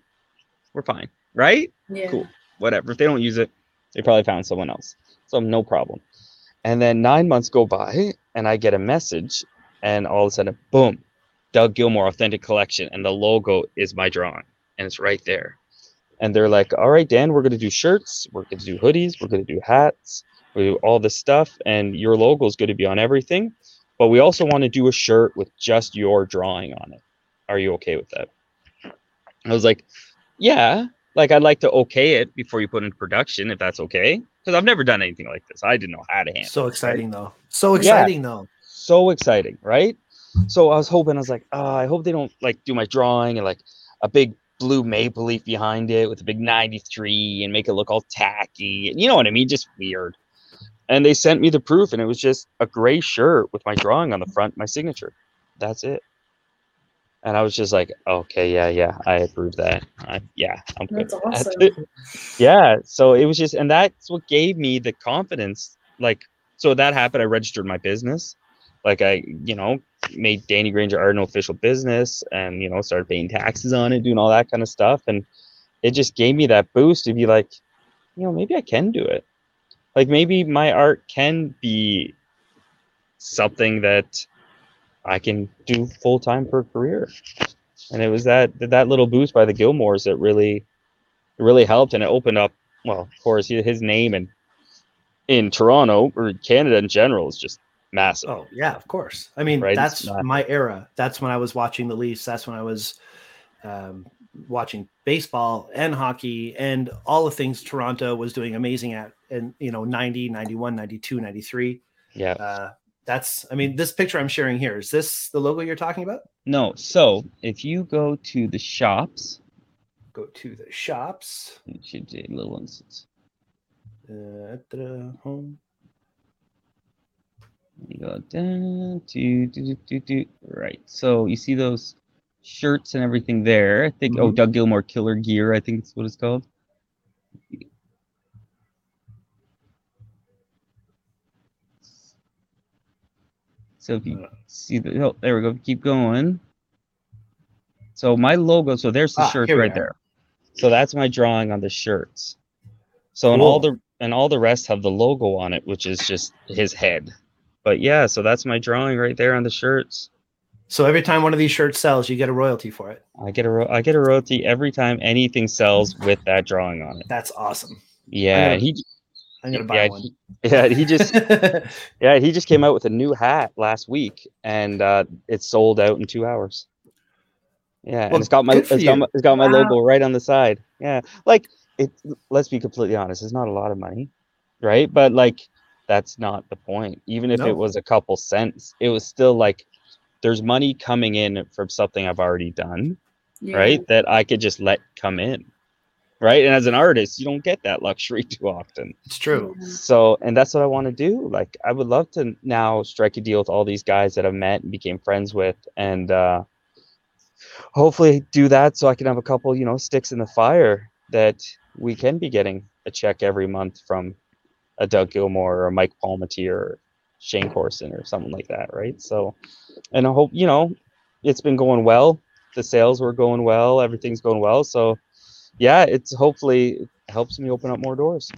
We're fine. Right? Yeah. Cool. Whatever. If they don't use it, they probably found someone else. So no problem. And then nine months go by, and I get a message, and all of a sudden, boom, Doug Gilmour Authentic Collection, and the logo is my drawing, and it's right there. And they're like, "All right, Dan, we're gonna do shirts, we're gonna do hoodies, we're gonna do hats, we do all this stuff, and your logo is going to be on everything. But we also want to do a shirt with just your drawing on it. Are you okay with that?" I was like, "Yeah." Like I'd like to okay it before you put into production, if that's okay, because I've never done anything like this. I didn't know how to handle. So it, exciting though. So Yeah. exciting though. so exciting, right? So I was hoping, I was like, oh, I hope they don't like do my drawing and like a big blue maple leaf behind it with a big 93 and make it look all tacky. And you know what I mean? Just weird. And they sent me the proof and it was just a gray shirt with my drawing on the front, my signature. That's it. And I was just like, okay, yeah, yeah, I approve that. I, yeah, I'm good. That's awesome. Yeah. So it was just, and that's what gave me the confidence. Like, so that happened. I registered my business. Like, I, you know, made Danny Granger Art an official business and, you know, started paying taxes on it, doing all that kind of stuff. And it just gave me that boost to be like, you know, maybe I can do it. Like, maybe my art can be something that I can do full time for a career. And it was that that little boost by the Gilmours that really really helped and it opened up well of course his name and in toronto or canada in general is just massive Oh yeah, of course. I mean, Right, that's not- my era. That's when I was watching the Leafs. That's when I was um, watching baseball and hockey and all the things Toronto was doing amazing at. And you know, 90, 91, 92, 93. yeah Uh, that's. I mean, this picture I'm sharing here is this the logo you're talking about? no so if you go to the shops Go to the shops. it should say little ones Uh, home. You go down to do, do, do, do. right so you see those shirts and everything there. I think oh Mhm. doug gilmour killer gear i think it's what it's called. So if you Uh, see the oh, there we go keep going. So my logo so there's the Ah, shirt right are. there. So that's my drawing on the shirts. So and all the and all the rest have the logo on it which is just his head but yeah so that's my drawing right there on the shirts So every time one of these shirts sells, you get a royalty for it. i get a ro- i get a royalty every time anything sells with that drawing on it That's awesome. yeah gonna- he I'm gonna buy yeah, one. he, yeah he just yeah he just came out with a new hat last week and uh it sold out in two hours yeah and it's got my it's got my, it's got my Wow. logo right on the side yeah like it let's be completely honest it's not a lot of money right but like that's not the point even if No. it was a couple cents it was still like there's money coming in from something i've already done Yeah. right that i could just let come in right and as an artist you don't get that luxury too often it's true. So, and that's what I want to do. Like, I would love to now strike a deal with all these guys that I've met and became friends with, and uh, hopefully do that so I can have a couple, you know, sticks in the fire that we can be getting a check every month from a Doug Gilmour or a Mike Palmateer or Shayne Corson or something like that, right? So, and I hope, you know, it's been going well. The sales were going well. Everything's going well. So, yeah, it's hopefully it helps me open up more doors.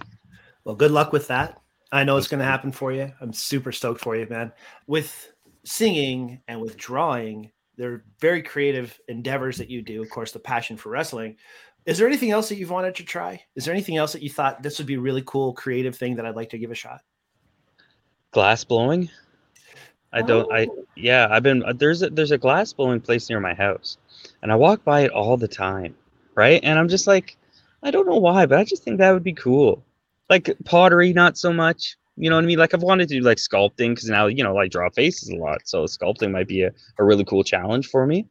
Well, good luck with that. I know it's going to happen for you. I'm super stoked for you, man. With singing and with drawing, they're very creative endeavors that you do. Of course, the passion for wrestling. Is there anything else that you've wanted to try? Is there anything else that you thought this would be a really cool, creative thing that I'd like to give a shot? glass blowing i don't i Oh. yeah i've been there's a there's a glass blowing place near my house and i walk by it all the time right and i'm just like i don't know why but i just think that would be cool like pottery not so much you know what i mean like i've wanted to do like sculpting because now you know like draw faces a lot so sculpting might be a, a really cool challenge for me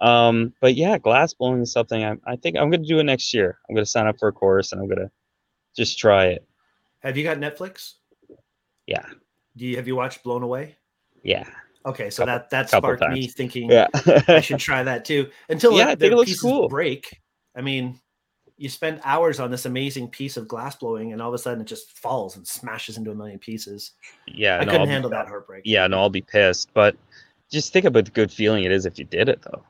um but yeah glass blowing is something i, I think i'm gonna do it next year i'm gonna sign up for a course and i'm gonna just try it Have you got Netflix? yeah Do you have you watched Blown Away? yeah Okay, so Couple- that that sparked me thinking yeah I should try that too. Until Yeah, I the pieces cool. break. I mean, you spend hours on this amazing piece of glass blowing, and all of a sudden it just falls and smashes into a million pieces. Yeah, I no, couldn't I'll be- handle that heartbreak. Yeah, no, I'll be pissed. But just think about the good feeling it is if you did it, though.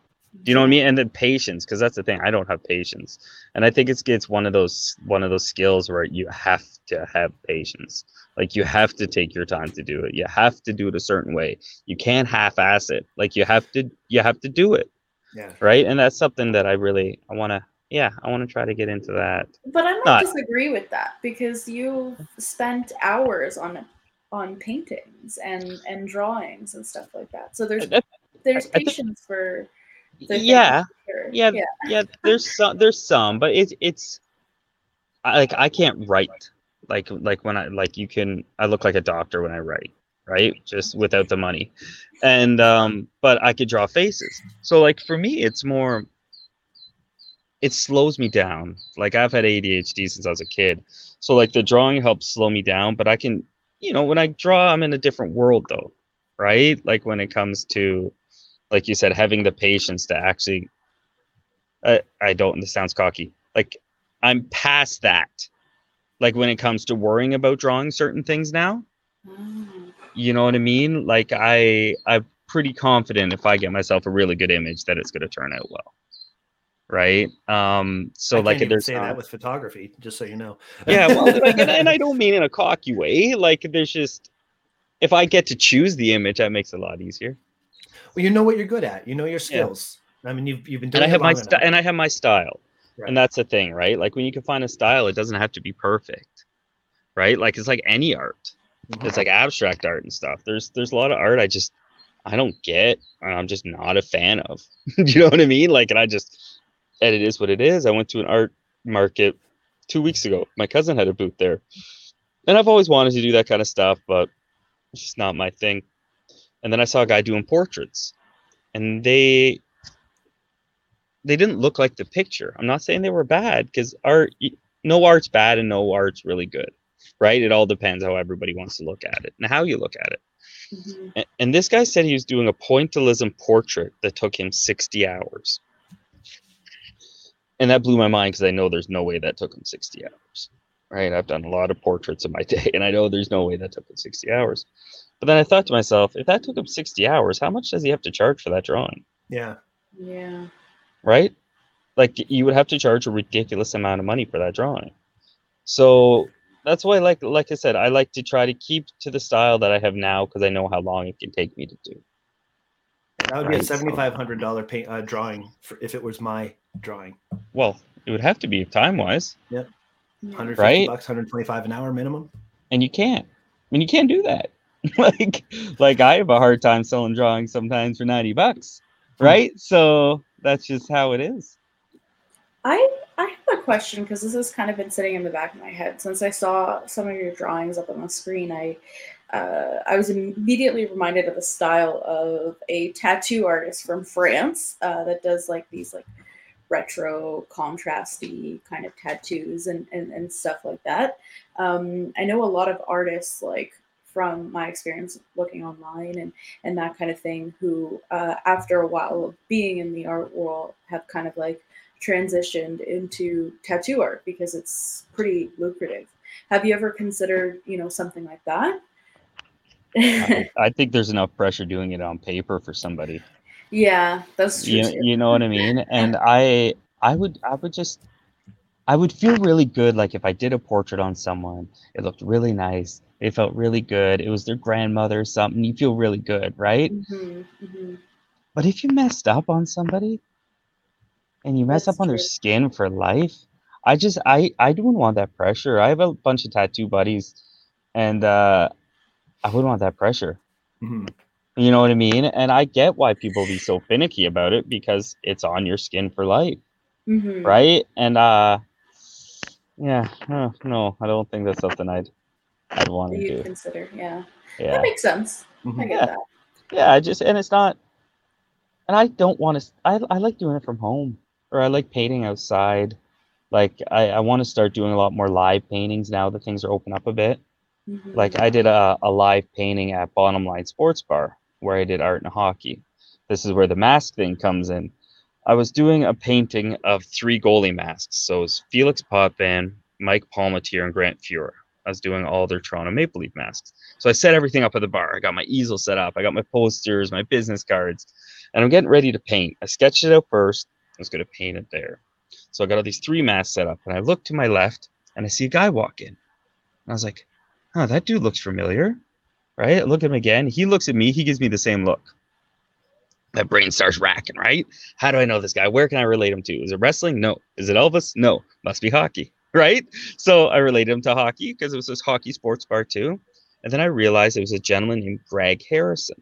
Do you know what I mean? And then patience, because that's the thing. I don't have patience, and I think it's it's one of those one of those skills where you have to have patience. Like you have to take your time to do it. You have to do it a certain way. You can't half-ass it. Like you have to you have to do it Yeah. right. And that's something that I really I want to. Yeah, I want to try to get into that. But I might Not- disagree with that because you spent hours on on paintings and and drawings and stuff like that. So there's there's patience for the things, yeah, sure. yeah, yeah. yeah there's some there's some but it's it's I, like i can't write. Like like when i like you can i look like a doctor when i write right? Just without the money. And um but i could draw faces. So like for me it's more it slows me down. Like i've had adhd since i was a kid. So like the drawing helps slow me down but i can you know when i draw i'm in a different world though right? Like when it comes to like you said having the patience to actually I, I don't this sounds cocky. Like i'm past that. Like when it comes to worrying about drawing certain things now Mm. you know what i mean? Like i i'm pretty confident if i get myself a really good image that it's going to turn out well. Right? Um so I like there's say not- that with photography, just so you know. yeah well like, and, and i don't mean in a cocky way. Like there's just if i get to choose the image that makes it a lot easier Well, you know what you're good at. You know your skills. I mean, you've you've been doing and I have my st- and I have my style, Right. and that's the thing, right? Like when you can find a style, it doesn't have to be perfect, right? Like it's like any art. Mhm. It's like abstract art and stuff. There's there's a lot of art I just I don't get, and I'm just not a fan of. you know what I mean? Like, and I just and it is what it is. I went to an art market two weeks ago. My cousin had a booth there, and I've always wanted to do that kind of stuff, but it's just not my thing. And then I saw a guy doing portraits, and they they didn't look like the picture. I'm not saying they were bad because art, no art's bad and no art's really good, right? It all depends how everybody wants to look at it and how you look at it. Mhm. A- And this guy said he was doing a pointillism portrait that took him 60 hours. And that blew my mind because I know there's no way that took him 60 hours, right? I've done a lot of portraits in my day and I know there's no way that took him 60 hours. But then I thought to myself, if that took him 60 hours, how much does he have to charge for that drawing? Yeah. Yeah. right? Like you would have to charge a ridiculous amount of money for that drawing. So that's why, like like I said, I like to try to keep to the style that I have now because I know how long it can take me to do. That would be a Right, so- seventy-five hundred dollar paint uh, drawing for, if it was my drawing. Well, it would have to be time wise, Yeah. Hundred fifty Right. bucks, hundred twenty-five an hour minimum. and you can't. I mean, you can't do that. like like I have a hard time selling drawings sometimes for ninety bucks, right? So that's just how it is. I I have a question because this has kind of been sitting in the back of my head since I saw some of your drawings up on the screen. I uh, I was immediately reminded of the style of a tattoo artist from France uh, that does like these like retro contrasty kind of tattoos and, and, and stuff like that. Um, I know a lot of artists like from my experience looking online and, and that kind of thing who uh, after a while of being in the art world have kind of like transitioned into tattoo art because it's pretty lucrative. Have you ever considered, you know, something like that? I, I think there's enough pressure doing it on paper for somebody. yeah, that's true. you, too. you know what I mean? And I I would I would just I would feel really good like if I did a portrait on someone, it looked really nice. It felt really good. It was their grandmother or something. You feel really good, right? Mhm, mhm. But if you messed up on somebody and you mess That's up on their skin for life, I just I I don't want that pressure. I have a bunch of tattoo buddies and uh I wouldn't want that pressure. Mhm. You know what I mean? And I get why people be so finicky about it because it's on your skin for life, Mhm. right? And uh yeah, uh, no, I don't think that's something I'd I'd want to do. consider, yeah. Yeah. That makes sense. I Mhm. get Yeah. that. Yeah, I just and it's not and I don't want to I I like doing it from home or I like painting outside. Like I I want to start doing a lot more live paintings now that things are open up a bit. Mhm. Like I did a, a live painting at Bottom Line Sports Bar where I did art and hockey. This is where the mask thing comes in. I was doing a painting of three goalie masks. So it was Felix Potvin, Mike Palmateer, and Grant Fuhr. I was doing all their Toronto Maple Leaf masks. So I set everything up at the bar. I got my easel set up. I got my posters, my business cards, and I'm getting ready to paint. I sketched it out first. I was going to paint it there. So I got all these three masks set up, and I look to my left, and I see a guy walk in. And I was like, "Oh, that dude looks familiar." Right? I look at him again. He looks at me. He gives me the same look. That brain starts racking. Right? How do I know this guy? Where can I relate him to? Is it wrestling? No. Is it Elvis? No. Must be hockey. Right? So I related him to hockey because it was this hockey sports bar too. And then I realized it was a gentleman named Greg Harrison.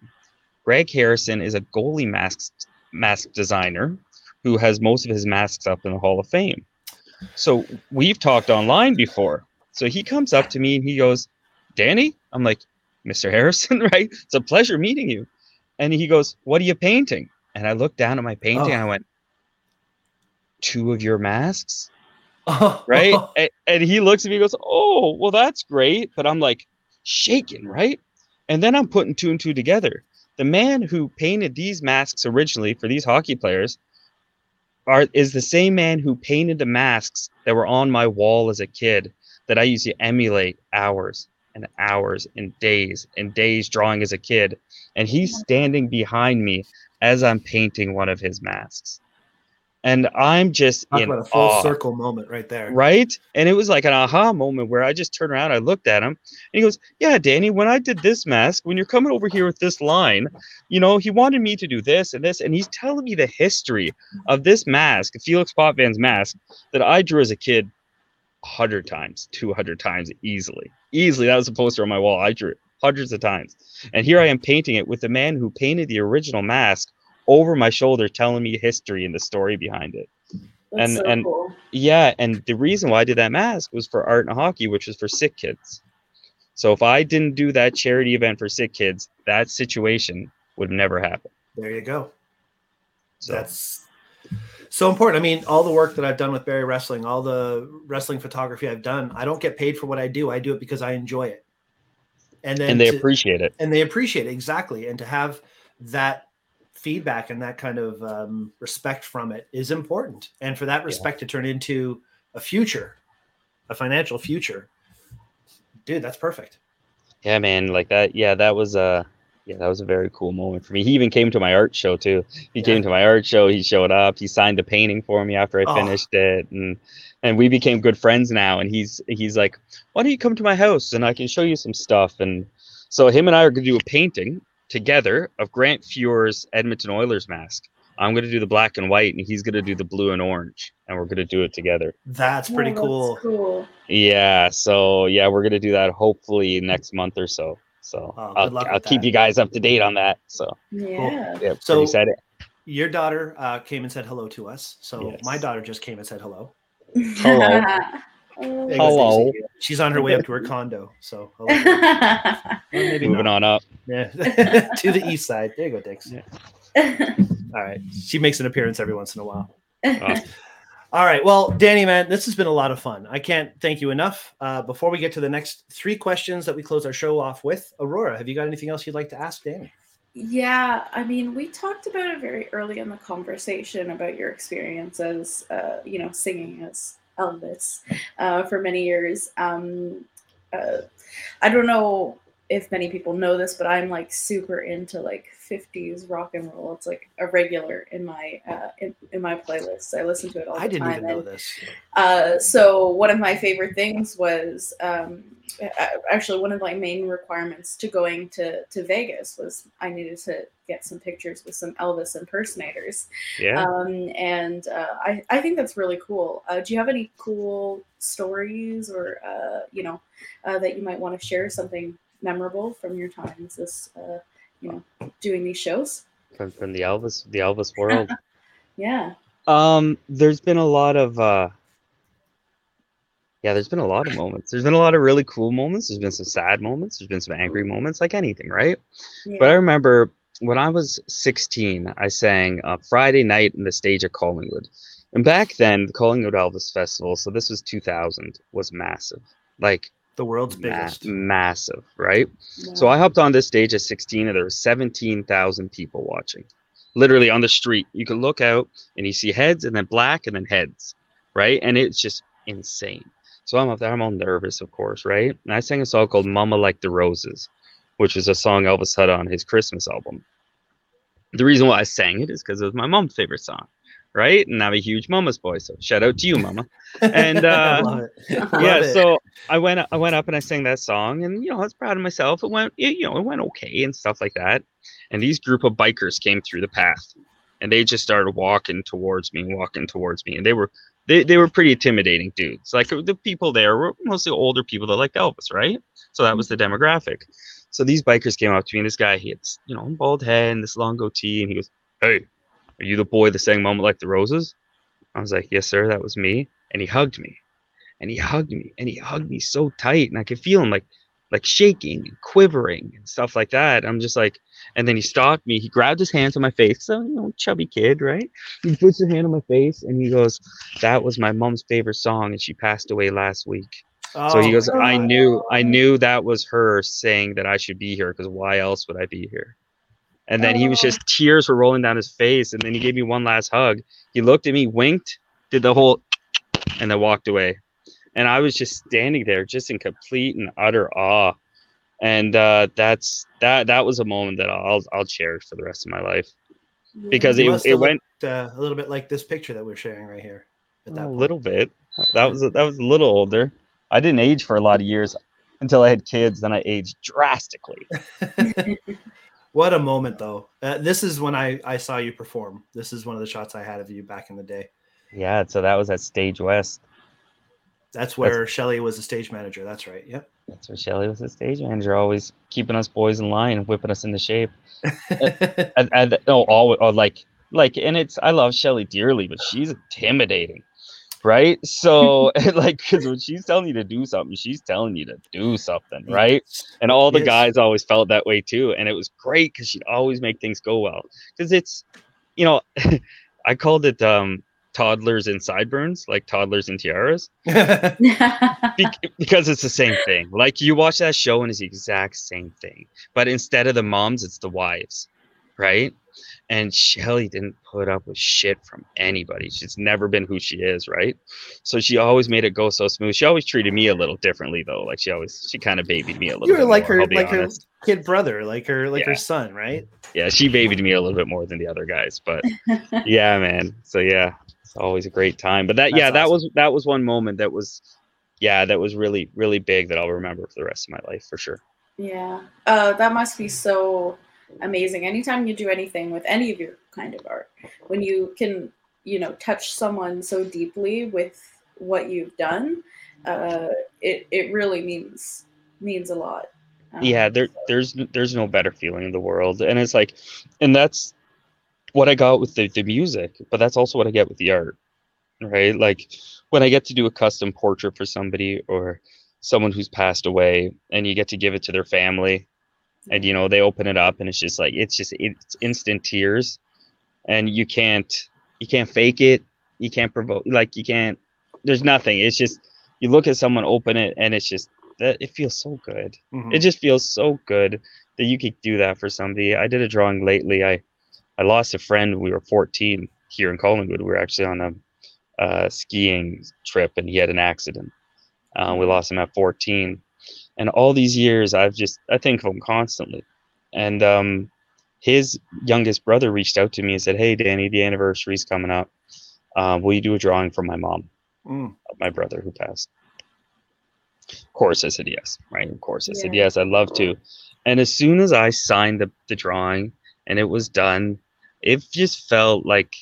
Greg Harrison is a goalie mask mask designer who has most of his masks up in the Hall of Fame. So we've talked online before. So he comes up to me and he goes, Danny? I'm like, Mr. Harrison, right? It's a pleasure meeting you. And he goes, What are you painting? And I looked down at my painting Oh. and I went, Two of your masks? Right? and, and he looks at me and goes, Oh, well, that's great. But I'm like shaking, right? And then I'm putting two and two together. The man who painted these masks originally for these hockey players are is the same man who painted the masks that were on my wall as a kid that I used to emulate hours and hours and days and days drawing as a kid. And he's standing behind me as I'm painting one of his masks. And I'm just Talk in about a full awe circle moment right there. right? And it was like an aha moment where I just turned around, I looked at him, and he goes, "Yeah, Danny, when I did this mask, when you're coming over here with this line, you know, he wanted me to do this and this, and he's telling me the history of this mask, Felix Potvin's mask, that I drew as a kid, hundred times, two hundred times, easily, easily. That was a poster on my wall. I drew it hundreds of times, and here I am painting it with the man who painted the original mask." Over my shoulder, telling me history and the story behind it. That's and- so and- cool. Yeah, and the reason why I did that mask was for art and hockey, which was for sick kids. So if I didn't do that charity event for sick kids, that situation would never happen. There you go. So That's so important. I mean, all the work that I've done with Barrie Wrestling, all the wrestling photography I've done, I don't get paid for what I do. I do it because I enjoy it. And then and they to- appreciate it. and they appreciate it exactly. And to have that feedback and that kind of um, respect from it is important. And for that respect to turn into a future, a financial future, dude, that's perfect. Yeah, man, like that. Yeah, that was uh yeah, that was a very cool moment for me. He even came to my art show too. He Yeah. came to my art show. He showed up. He signed a painting for me after I Oh. finished it, and and we became good friends now. And he's he's like, "Why don't you come to my house and I can show you some stuff?" And so him and I are gonna do a painting together of Grant Fuhr's Edmonton Oilers mask. I'm gonna do the black and white, and he's gonna do the blue and orange, and we're gonna do it together. That's pretty Oh, that's cool. cool. Yeah, so yeah, we're gonna do that hopefully next month or so. So Oh, I'll, I'll keep that. you guys up to date on that. So Yeah. yeah, So- pretty excited. Your daughter uh, came and said hello to us. So Yes. my daughter just came and said hello. Hello. Oh. Hello. She's on her way up to her condo. So hello. Well, maybe Moving not. on up. Yeah. to the east side. There you go, Dix. Yeah. All right. She makes an appearance every once in a while. Uh, All right. Well, Danny, man, this has been a lot of fun. I can't thank you enough. Uh, before we get to the next three questions that we close our show off with, Aurora, have you got anything else you'd like to ask Danny? Yeah, I mean, we talked about it very early in the conversation about your experiences, uh, you know, singing as Elvis uh, for many years. Um, uh, I don't know if many people know this, but I'm like super into like 50s rock and roll. It's like a regular in my uh, in, in my playlist. I listen to it all the time. I didn't time. even know and- this. uh, so one of my favorite things was um, actually one of my main requirements to going to, to Vegas was I needed to get some pictures with some Elvis impersonators. yeah. Um, and uh, I, I think that's really cool. Uh, do you have any cool stories or, uh, you know, uh, that you might want to share something memorable from your times this, uh, you know, doing these shows? from, from the Elvis the Elvis world. Yeah. um, there's been a lot of uh, yeah, there's been a lot of moments. There's been a lot of really cool moments. There's been some sad moments. There's been some angry moments, like anything, right? yeah. But I remember when I was 16, I sang uh, Friday night in the stage at Collingwood. And back then, the Collingwood Elvis Festival, so this was 2000, was massive. Like, The world's ma- biggest. massive, right? Yeah. So I hopped on this stage at 16 and there were 17,000 people watching. literally on the street. You can look out and you see heads and then black and then heads, right? And it's just insane. So I'm up there, I'm all nervous, of course, right? And I sang a song called Mama Liked the Roses, which is a song Elvis had on his Christmas album. The reason why I sang it is because it was my mom's favorite song, right? And I'm a huge mama's boy, so shout out to you, mama. And uh, yeah, so I went I went up and I sang that song, and you know I was proud of myself. It went it, you know it went okay and stuff like that. And these group of bikers came through the path, and they just started walking towards me, walking towards me, and they were they, they were pretty intimidating dudes. Like the people there were mostly older people that liked Elvis, right? So that was the demographic. So these bikers came up to me, and this guy he had this, you know bald head and this long goatee, and he goes, "Hey, are you the boy that sang Mama Liked the Roses?" I was like, "Yes, sir, that was me." And he hugged me and he hugged me and he hugged me so tight and i could feel him like like shaking and quivering and stuff like that i'm just like and then he stopped me he grabbed his hands on my face so you know chubby kid right he puts his hand on my face and he goes that was my mom's favorite song and she passed away last week so he Oh goes i knew i knew that was her saying that i should be here because why else would i be here and then he was Oh. just tears were rolling down his face and then he gave me one last hug he looked at me winked did the whole and then walked away and I was just standing there, just in complete and utter awe. And uh, that's that. That was a moment that I'll I'll cherish for the rest of my life because You it, it went looked, uh, a little bit like this picture that we're sharing right here. A point. little bit. That was that was a little older. I didn't age for a lot of years until I had kids. Then I aged drastically. what a moment, though. Uh, this is when I I saw you perform. This is one of the shots I had of you back in the day. Yeah. So that was at Stage West. That's where Shelly was the stage manager. That's right. Yep. That's where Shelly was the stage manager, always keeping us boys in line whipping us into shape. and, and no, all or like like, and it's I love Shelly dearly, but she's intimidating, right? So like, because when she's telling you to do something, she's telling you to do something, right? And all the Yes. guys always felt that way too, and it was great because she'd always make things go well. Because it's, you know, I called it um toddlers and sideburns, like toddlers and tiaras Bec- because it's the same thing. Like you watch that show and it's the exact same thing, but instead of the moms, it's the wives, right? And Shelly didn't put up with shit from anybody. She's never been who she is, right? So she always made it go so smooth. She always treated me a little differently though. Like she always, she kind of babied me a little. you were like more, her like honest. her kid brother, like her like her son, right? Yeah, she babied me a little bit more than the other guys, but yeah, man. So yeah, it's always a great time. But that, yeah, That's that was that was one moment that was, yeah, that was really really big that I'll remember for the rest of my life for sure. Yeah. Uh, that must be so amazing. Anytime you do anything with any of your kind of art, when you can, you know, touch someone so deeply with what you've done, uh, it it really means means a lot. Um, yeah there there's there's no better feeling in the world and it's like and that's what i got with the, the music but that's also what i get with the art right like when i get to do a custom portrait for somebody or someone who's passed away and you get to give it to their family and you know they open it up and it's just like it's just it's instant tears and you can't you can't fake it you can't provoke like you can't there's nothing it's just you look at someone open it and it's just that it feels so good Mhm. it just feels so good that you could do that for somebody. I did a drawing lately. I I lost a friend. when We were 14 here in Collingwood. We were actually on a uh, skiing trip, and he had an accident. Uh, we lost him at 14, and all these years, I've just I think of him constantly. And um, his youngest brother reached out to me and said, "Hey, Danny, the anniversary's coming up. Uh, will you do a drawing for my mom, Mm. of my brother who passed?" Of course, I said yes. Right? Of course, I said yes. I'd love to. And as soon as I signed the, the drawing and it was done, it just felt like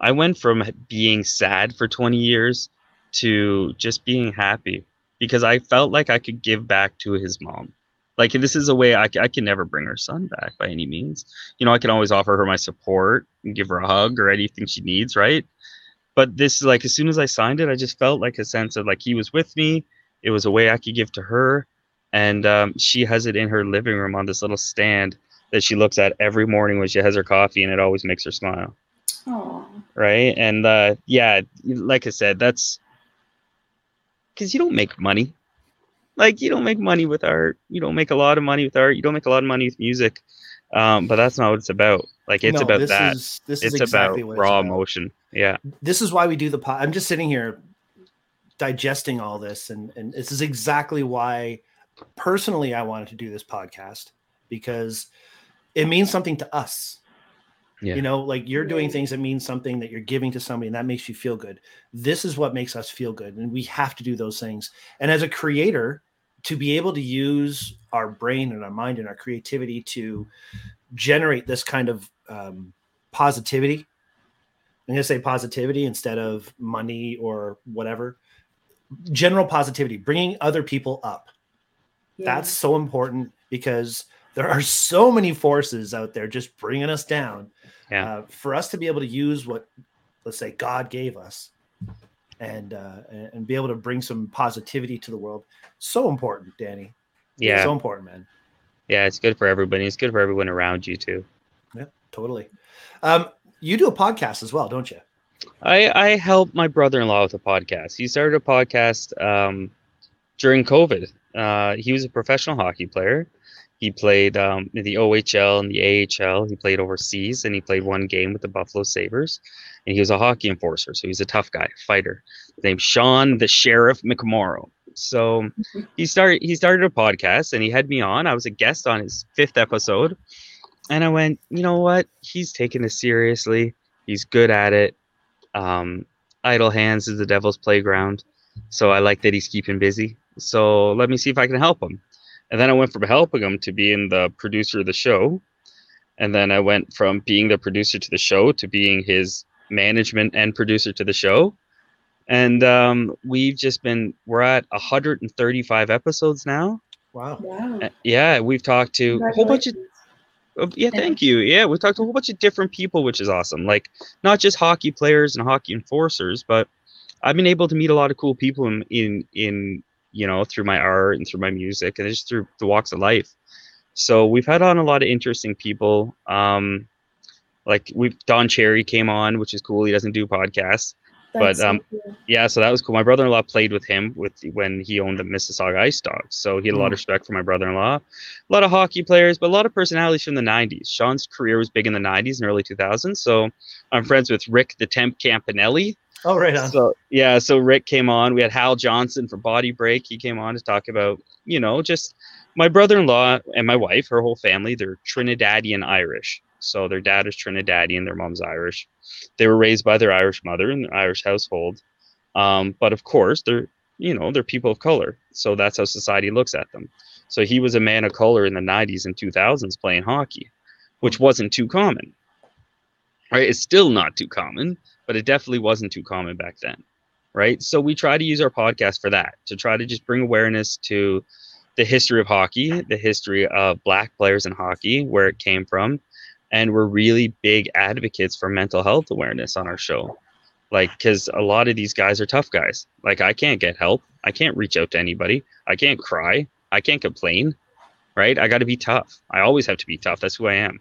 I went from being sad for 20 years to just being happy because I felt like I could give back to his mom. Like, this is a way I, I can never bring her son back by any means. You know, I can always offer her my support and give her a hug or anything she needs, right? But this is like, as soon as I signed it, I just felt like a sense of like he was with me. It was a way I could give to her and um, she has it in her living room on this little stand that she looks at every morning when she has her coffee and it always makes her smile Aw. right and uh, yeah like i said that's because you don't make money like you don't make money with art you don't make a lot of money with art you don't make a lot of money with music Um, but that's not what it's about. Like it's No, about this that. Is, this it's is exactly about raw it's about. emotion. Yeah. This is why we do the pod. I'm just sitting here digesting all this, and and this is exactly why, personally, I wanted to do this podcast because it means something to us. Yeah. You know, like you're doing things that mean something that you're giving to somebody, and that makes you feel good. This is what makes us feel good, and we have to do those things. And as a creator, to be able to use our brain and our mind and our creativity to generate this kind of um, positivity. I'm going to say positivity instead of money or whatever. General positivity, bringing other people up. Yeah. That's so important because there are so many forces out there just bringing us down. Yeah. Uh, for us to be able to use what, let's say, God gave us, and uh, and be able to bring some positivity to the world, so important, Danny. Yeah. so important, man. yeah. It's good for everybody. It's good for everyone around you too. Yeah, totally. Um, you do a podcast as well, don't you? I I help my brother-in-law with a podcast. He started a podcast um, during COVID. Uh, he was a professional hockey player. He played um, in the OHL and the AHL. He played overseas, and he played one game with the Buffalo Sabres. And he was a hockey enforcer, so he's a tough guy, fighter. His name's Sean the Sheriff McMorrow. So he started he started a podcast, and he had me on. I was a guest on his fifth episode, and I went, you know what? He's taking this seriously. He's good at it. Um, idle hands is the devil's playground. So I like that he's keeping busy. So let me see if I can help him. And then I went from helping him to being the producer of the show. And then I went from being the producer to the show to being his management and producer to the show. And um, we've just been, we're at 135 episodes now. Wow. Wow. Uh, Yeah, we've talked to a whole bunch of uh, yeah, Yeah. thank you. Yeah, we talked to a whole bunch of different people, which is awesome. Like not just hockey players and hockey enforcers, but I've been able to meet a lot of cool people in in, in you know through my art and through my music and just through the walks of life. So we've had on a lot of interesting people. Um, like we've Don Cherry came on, which is cool. He doesn't do podcasts. That's so um, cool. Yeah, so that was cool. My brother-in-law played with him with when he owned the Mississauga Ice Dogs, so he had a lot of respect for my brother-in-law. A lot of hockey players, but a lot of personalities from the '90s. Sean's career was big in the '90s and early 2000s, so I'm friends with Rick the Temp Campanelli. Oh, right on. So yeah, so Rick came on. We had Hal Johnson from Body Break. He came on to talk about, you know, just my brother-in-law and my wife, her whole family. They're Trinidadian Irish. So their dad is Trinidadian, their mom's Irish. They were raised by their Irish mother in the Irish household. Um, but of course, they're you know they're people of color. So that's how society looks at them. So he was a man of color in the 90s and 2000s playing hockey, which wasn't too common. Right? It's still not too common, but it definitely wasn't too common back then. Right? So we try to use our podcast for that, to try to just bring awareness to the history of hockey, the history of black players in hockey, where it came from. And we're really big advocates for mental health awareness on our show. Like, because a lot of these guys are tough guys. Like, I can't get help. I can't reach out to anybody. I can't cry. I can't complain. Right? I got to be tough. I always have to be tough. That's who I am.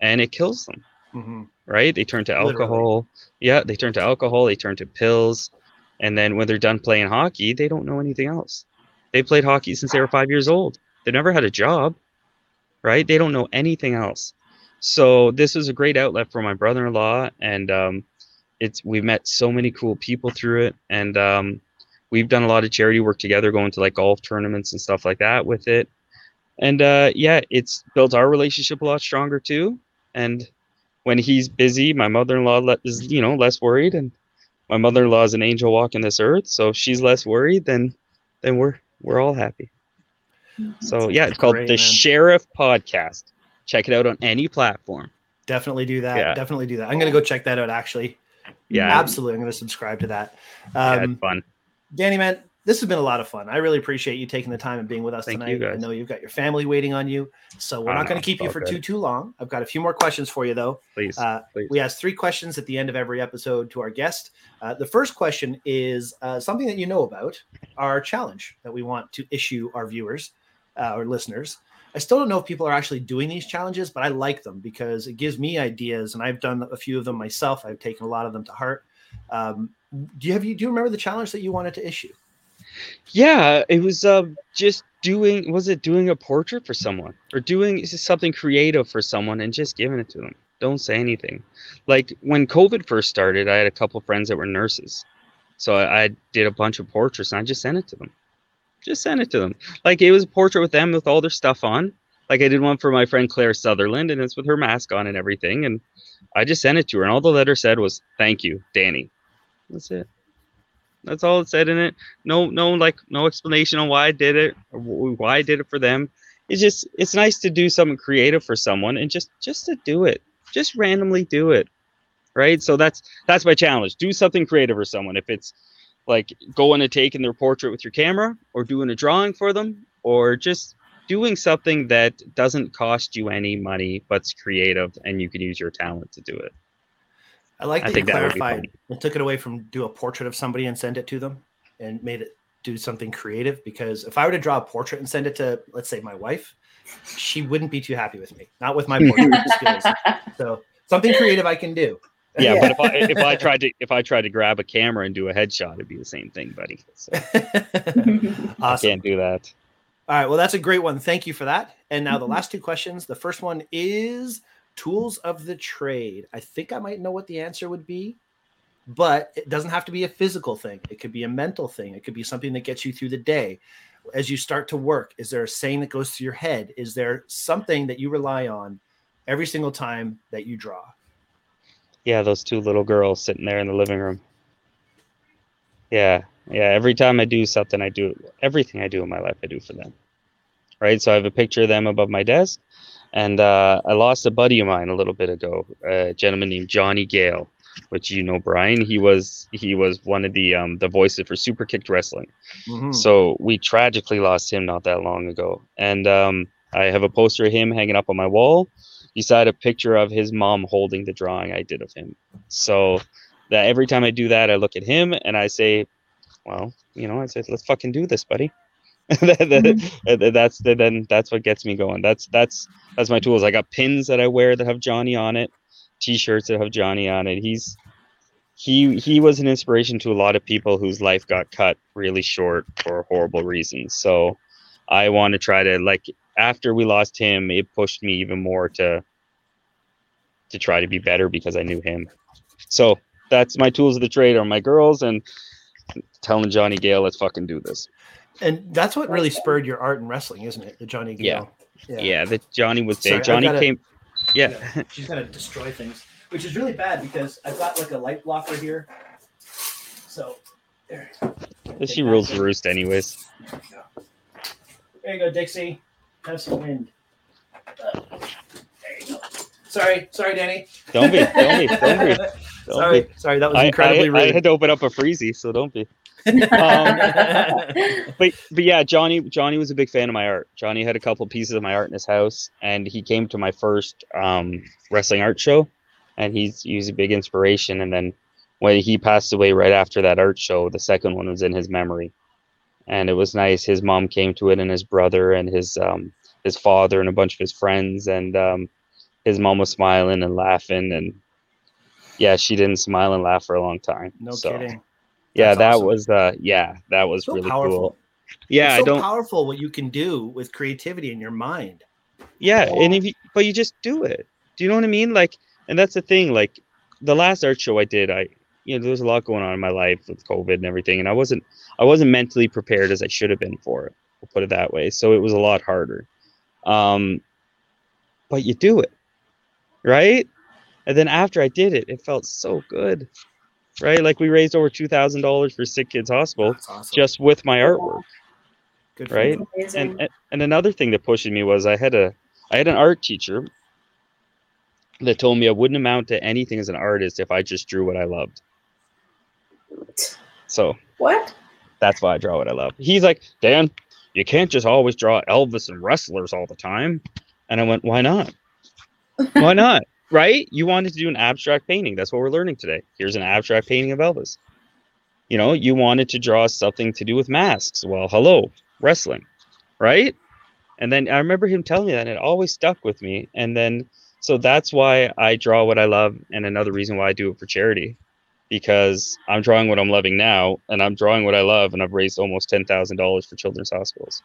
And it kills them hmm right? They turn to Literally. alcohol. Yeah, they turn to alcohol, they turn to pills. And then when they're done playing hockey, they don't know anything else. They played hockey since they were five years old. They never had a job, right? They don't know anything else. So this was a great outlet for my brother-in-law, and um, it's we've met so many cool people through it, and um, we've done a lot of charity work together, going to like golf tournaments and stuff like that with it. And uh, yeah, it's built our relationship a lot stronger too. And when he's busy, my mother-in-law is you know less worried, and my mother-in-law is an angel walking this earth, so if she's less worried, then then we're we're all happy. So yeah, it's called Great, the man. Sheriff Podcast. Check it out on any platform. Definitely do that. Yeah. Definitely do that. I'm going to go check that out, actually. Yeah, Absolutely. I'm going to subscribe to that. yeah, Um, it's fun. Danny, man, this has been a lot of fun. I really appreciate you taking the time and being with us Thank tonight. I know you've got your family waiting on you, so we're not going to keep you for all too too long. I've got a few more questions for you though. Please, Uh, please. we ask three questions at the end of every episode to our guest. Uh, the first question is uh, something that you know about our challenge that we want to issue our viewers, uh, our listeners. I still don't know if people are actually doing these challenges, but I like them because it gives me ideas, and I've done a few of them myself. I've taken a lot of them to heart. Um, do you have you do you remember the challenge that you wanted to issue? Yeah, it was uh, just doing was it doing a portrait for someone or doing something creative for someone and just giving it to them? Don't say anything. Like when covid first started i had a couple friends that were nurses. So I, I did a bunch of portraits and i just sent it to them. Just sent it to them. Like it was a portrait with them with all their stuff on. Like i did one for my friend claire sutherland and it's with her mask on and everything and i just sent it to her and all the letter said was thank you danny. That's it that's all it said in it. No, no, like no explanation on why I did it or why I did it for them. It's just it's nice to do something creative for someone and just just to do it, just randomly do it, right? So that's that's my challenge. Do something creative for someone. If it's like going and taking their portrait with your camera, or doing a drawing for them, or just doing something that doesn't cost you any money but's creative and you can use your talent to do it. I like that I you clarified and took it away from do a portrait of somebody and send it to them and made it do something creative because if I were to draw a portrait and send it to let's say my wife, she wouldn't be too happy with me. Not with my portrait skills. So something creative I can do. Yeah, yeah, but if I if I tried to if I tried to grab a camera and do a headshot, it'd be the same thing, buddy. So awesome. I can't do that. All right, well, that's a great one. Thank you for that. And now the mm-hmm. last two questions. The first one is tools of the trade. I think I might know what the answer would be, but it doesn't have to be a physical thing. It could be a mental thing. It could be something that gets you through the day. As you start to work, is there a saying that goes through your head? Is there something that you rely on every single time that you draw? Yeah, those two little girls sitting there in the living room. Yeah, yeah. Every time I do something, I do everything I do in my life, I do for them. Right. So I have a picture of them above my desk and uh, I lost a buddy of mine a little bit ago, a gentleman named Johnny Gale, which you know, Brian. He was he was one of the um, the voices for Super Kicked Wrestling. Mm-hmm. So we tragically lost him not that long ago, and um, I have a poster of him hanging up on my wall, beside a picture of his mom holding the drawing I did of him. So that every time I do that, I look at him and I say, "Well, you know," I said, "Let's fucking do this, buddy." mm-hmm. that's the, then that's what gets me going. That's that's that's my tools. I got pins that I wear that have Johnny on it, t-shirts that have Johnny on it. He's he he was an inspiration to a lot of people whose life got cut really short for horrible reasons. So I want to try to like after we lost him, it pushed me even more to to try to be better because I knew him. So that's my tools of the trade are my girls and telling Johnny Gale, let's fucking do this. And that's what really spurred your art in wrestling, isn't it? The Johnny Gale. Yeah. Yeah, yeah the Johnny was there. Johnny gotta, came. Yeah. yeah. She's gonna destroy things, which is really bad because I've got like a light blocker here. So there. She rules the roost anyways. There you go, Dixie. Have some wind. Uh, there you go. Sorry, sorry, Danny. Don't be, don't be, don't be. Don't sorry, be. sorry, that was incredibly I, I, rude. I had to open up a freezy, so don't be um, but but yeah, Johnny Johnny was a big fan of my art. Johnny had a couple pieces of my art in his house, and he came to my first um, wrestling art show, and he's he was a big inspiration. And then when he passed away right after that art show, the second one was in his memory, and it was nice. His mom came to it, and his brother, and his um, his father, and a bunch of his friends, and um, his mom was smiling and laughing, and yeah, she didn't smile and laugh for a long time. No so. kidding yeah, that awesome. was uh yeah, that was so really powerful. cool. Yeah, so I don't powerful what you can do with creativity in your mind. Yeah, and if you, but you just do it. Do you know what I mean? Like, and that's the thing. Like, the last art show I did, I you know there was a lot going on in my life with COVID and everything, and I wasn't I wasn't mentally prepared as I should have been for it. We'll put it that way. So it was a lot harder. Um, but you do it, right? And then after I did it, it felt so good right? Like we raised over two thousand dollars for Sick Kids Hospital awesome. just with my artwork. Good right? And and another thing that pushed me was I had a I had an art teacher that told me I wouldn't amount to anything as an artist if I just drew what I loved. So what? That's why I draw what I love. He's like, Dan, you can't just always draw Elvis and wrestlers all the time. And I went, why not? Why not? Right? You wanted to do an abstract painting. That's what we're learning today. Here's an abstract painting of Elvis. You know, you wanted to draw something to do with masks. Well, hello, wrestling, right? And then I remember him telling me that, and it always stuck with me. And then, so that's why I draw what I love, and another reason why I do it for charity, because I'm drawing what I'm loving now, and I'm drawing what I love, and I've raised almost ten thousand dollars for children's hospitals.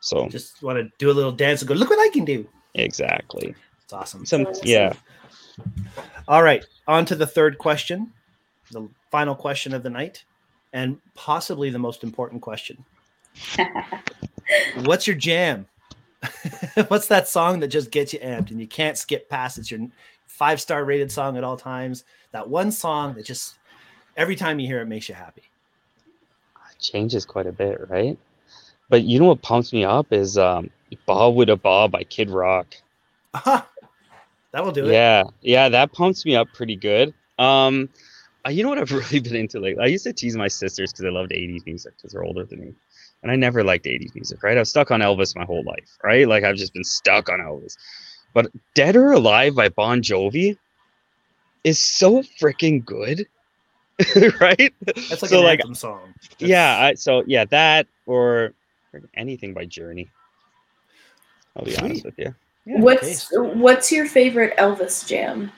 So Just want to do a little dance and go, look what I can do. exactly. It's awesome. Some yeah. All right, on to the third question, the final question of the night, and possibly the most important question. What's your jam? What's that song that just gets you amped and you can't skip past? It's your five star rated song at all times. That one song that just every time you hear it makes you happy. It changes quite a bit, right? But you know what pumps me up is um Bawitdaba by Kid Rock. Aha, that will do it. Yeah, yeah, that pumps me up pretty good. Um, uh, you know what I've really been into lately? I used to tease my sisters because I loved '80s music because they're older than me, and I never liked '80s music. Right? I was stuck on Elvis my whole life. Right? Like I've just been stuck on Elvis. But "Dead or Alive" by Bon Jovi is so freaking good, right? That's like so an like anthem song. yeah. I, so yeah, that or anything by Journey. I'll be honest with you. Yeah, what's what's your favorite Elvis jam?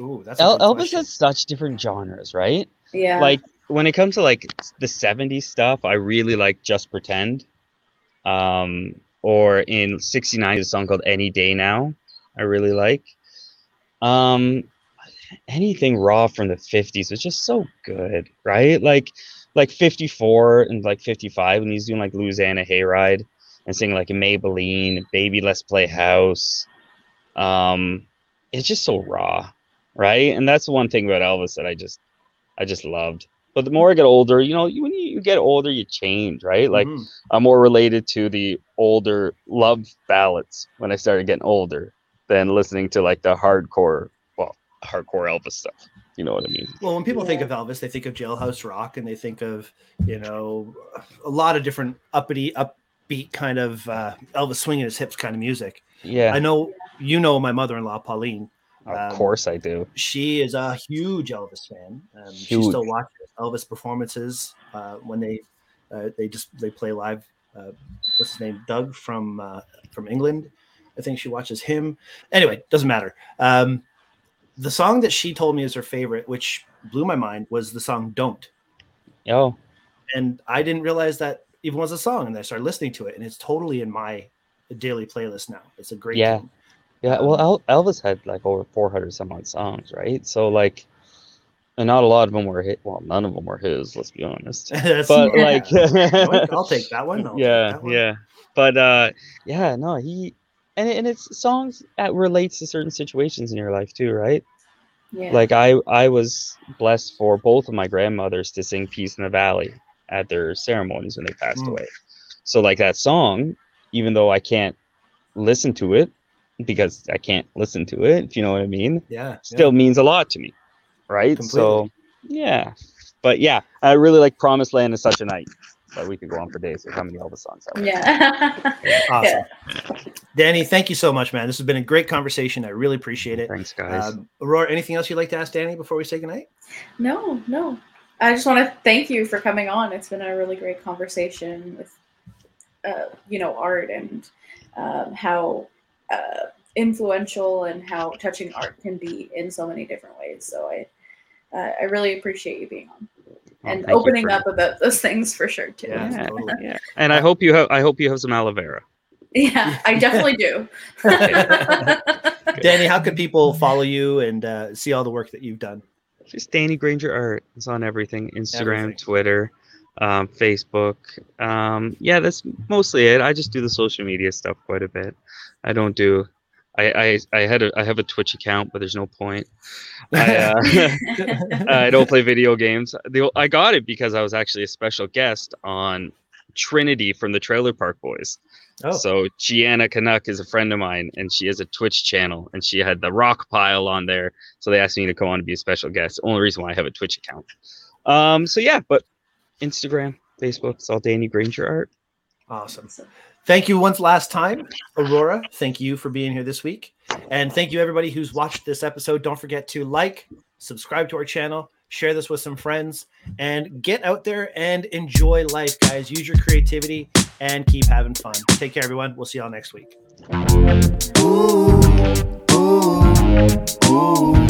Ooh, that's El- Elvis question. has such different genres, right? Yeah. like when it comes to like the 70s stuff i really like just pretend um or in 69 a song called any day now i really like um anything raw from the 50s was just so good right like like 54 and like 55 when he's doing like louisiana hayride and singing like a maybellene baby let's play house um it's just so raw right and that's the one thing about elvis that i just I just loved. But the more I get older, you know, when you, you get older, you change, right? Like Mhm. I'm more related to the older love ballads when I started getting older than listening to like the hardcore, well, hardcore Elvis stuff. You know what I mean? Well, when people think of Elvis, they think of Jailhouse Rock, and they think of you know a lot of different uppity, upbeat kind of uh, Elvis swinging his hips kind of music. Yeah, I know you know my mother-in-law Pauline. of um, course I do. She is a huge Elvis fan. Um, she still watches Elvis performances uh, when they uh, they just they play live. Uh, what's his name? Doug from uh, from England. I think she watches him. Anyway, doesn't matter. Um, the song that she told me is her favorite, which blew my mind, was the song "Don't." Oh, and I didn't realize that even was a song. And I started listening to it, and it's totally in my daily playlist now. It's a great Yeah. tune. yeah. Well, Elvis had like over 400 some odd songs, right? So like, and not a lot of them were hit. Well, none of them were his. Let's be honest. But Yeah. like, I'll, I'll take that one. I'll yeah that one. yeah but uh yeah no he and, and it's songs that relates to certain situations in your life too right yeah. like i i was blessed for both of my grandmothers to sing peace in the valley at their ceremonies when they passed Mm. away so like that song even though i can't listen to it because i can't listen to it if you know what i mean Yeah. yeah. still means a lot to me right so yeah but yeah i really like promised land is such a night but we could go on for days with how many elvis songs I like. yeah. Awesome. Danny, thank you so much, man. This has been a great conversation. I really appreciate it. thanks guys Um, Aurora, anything else you'd like to ask Danny before we say goodnight? No, no. I just want to thank you for coming on. It's been a really great conversation with, uh, you know, art and um, how uh, influential and how touching art can be in so many different ways. So I, uh, I really appreciate you being on and thank you opening for- up about those things for sure too. Yeah. Yeah, totally. yeah. And I hope you have. I hope you have some aloe vera. Yeah, I definitely do. Danny, how can people follow you and uh, see all the work that you've done? Just Danny Granger art. It's on everything: Instagram, Everything. Twitter, um, Facebook. Um, yeah, that's mostly it. I just do the social media stuff quite a bit. I don't do. I I, I had a I have a Twitch account, but there's no point. I, uh, I don't play video games. The, I got it because I was actually a special guest on Trinity from the Trailer Park Boys. Oh, So Gianna Canuck is a friend of mine, and she has a Twitch channel, and she had the rock pile on there. So they asked me to come on to be a special guest. Only reason why I have a Twitch account. Um. So yeah, but Instagram, Facebook, it's all Danny Granger art. awesome. Thank you once last time, Aurora. Thank you for being here this week. And thank you, everybody who's watched this episode. Don't forget to like, subscribe to our channel, share this with some friends, and get out there and enjoy life, guys. Use your creativity and keep having fun. Take care, everyone. We'll see y'all next week. Ooh, ooh, ooh,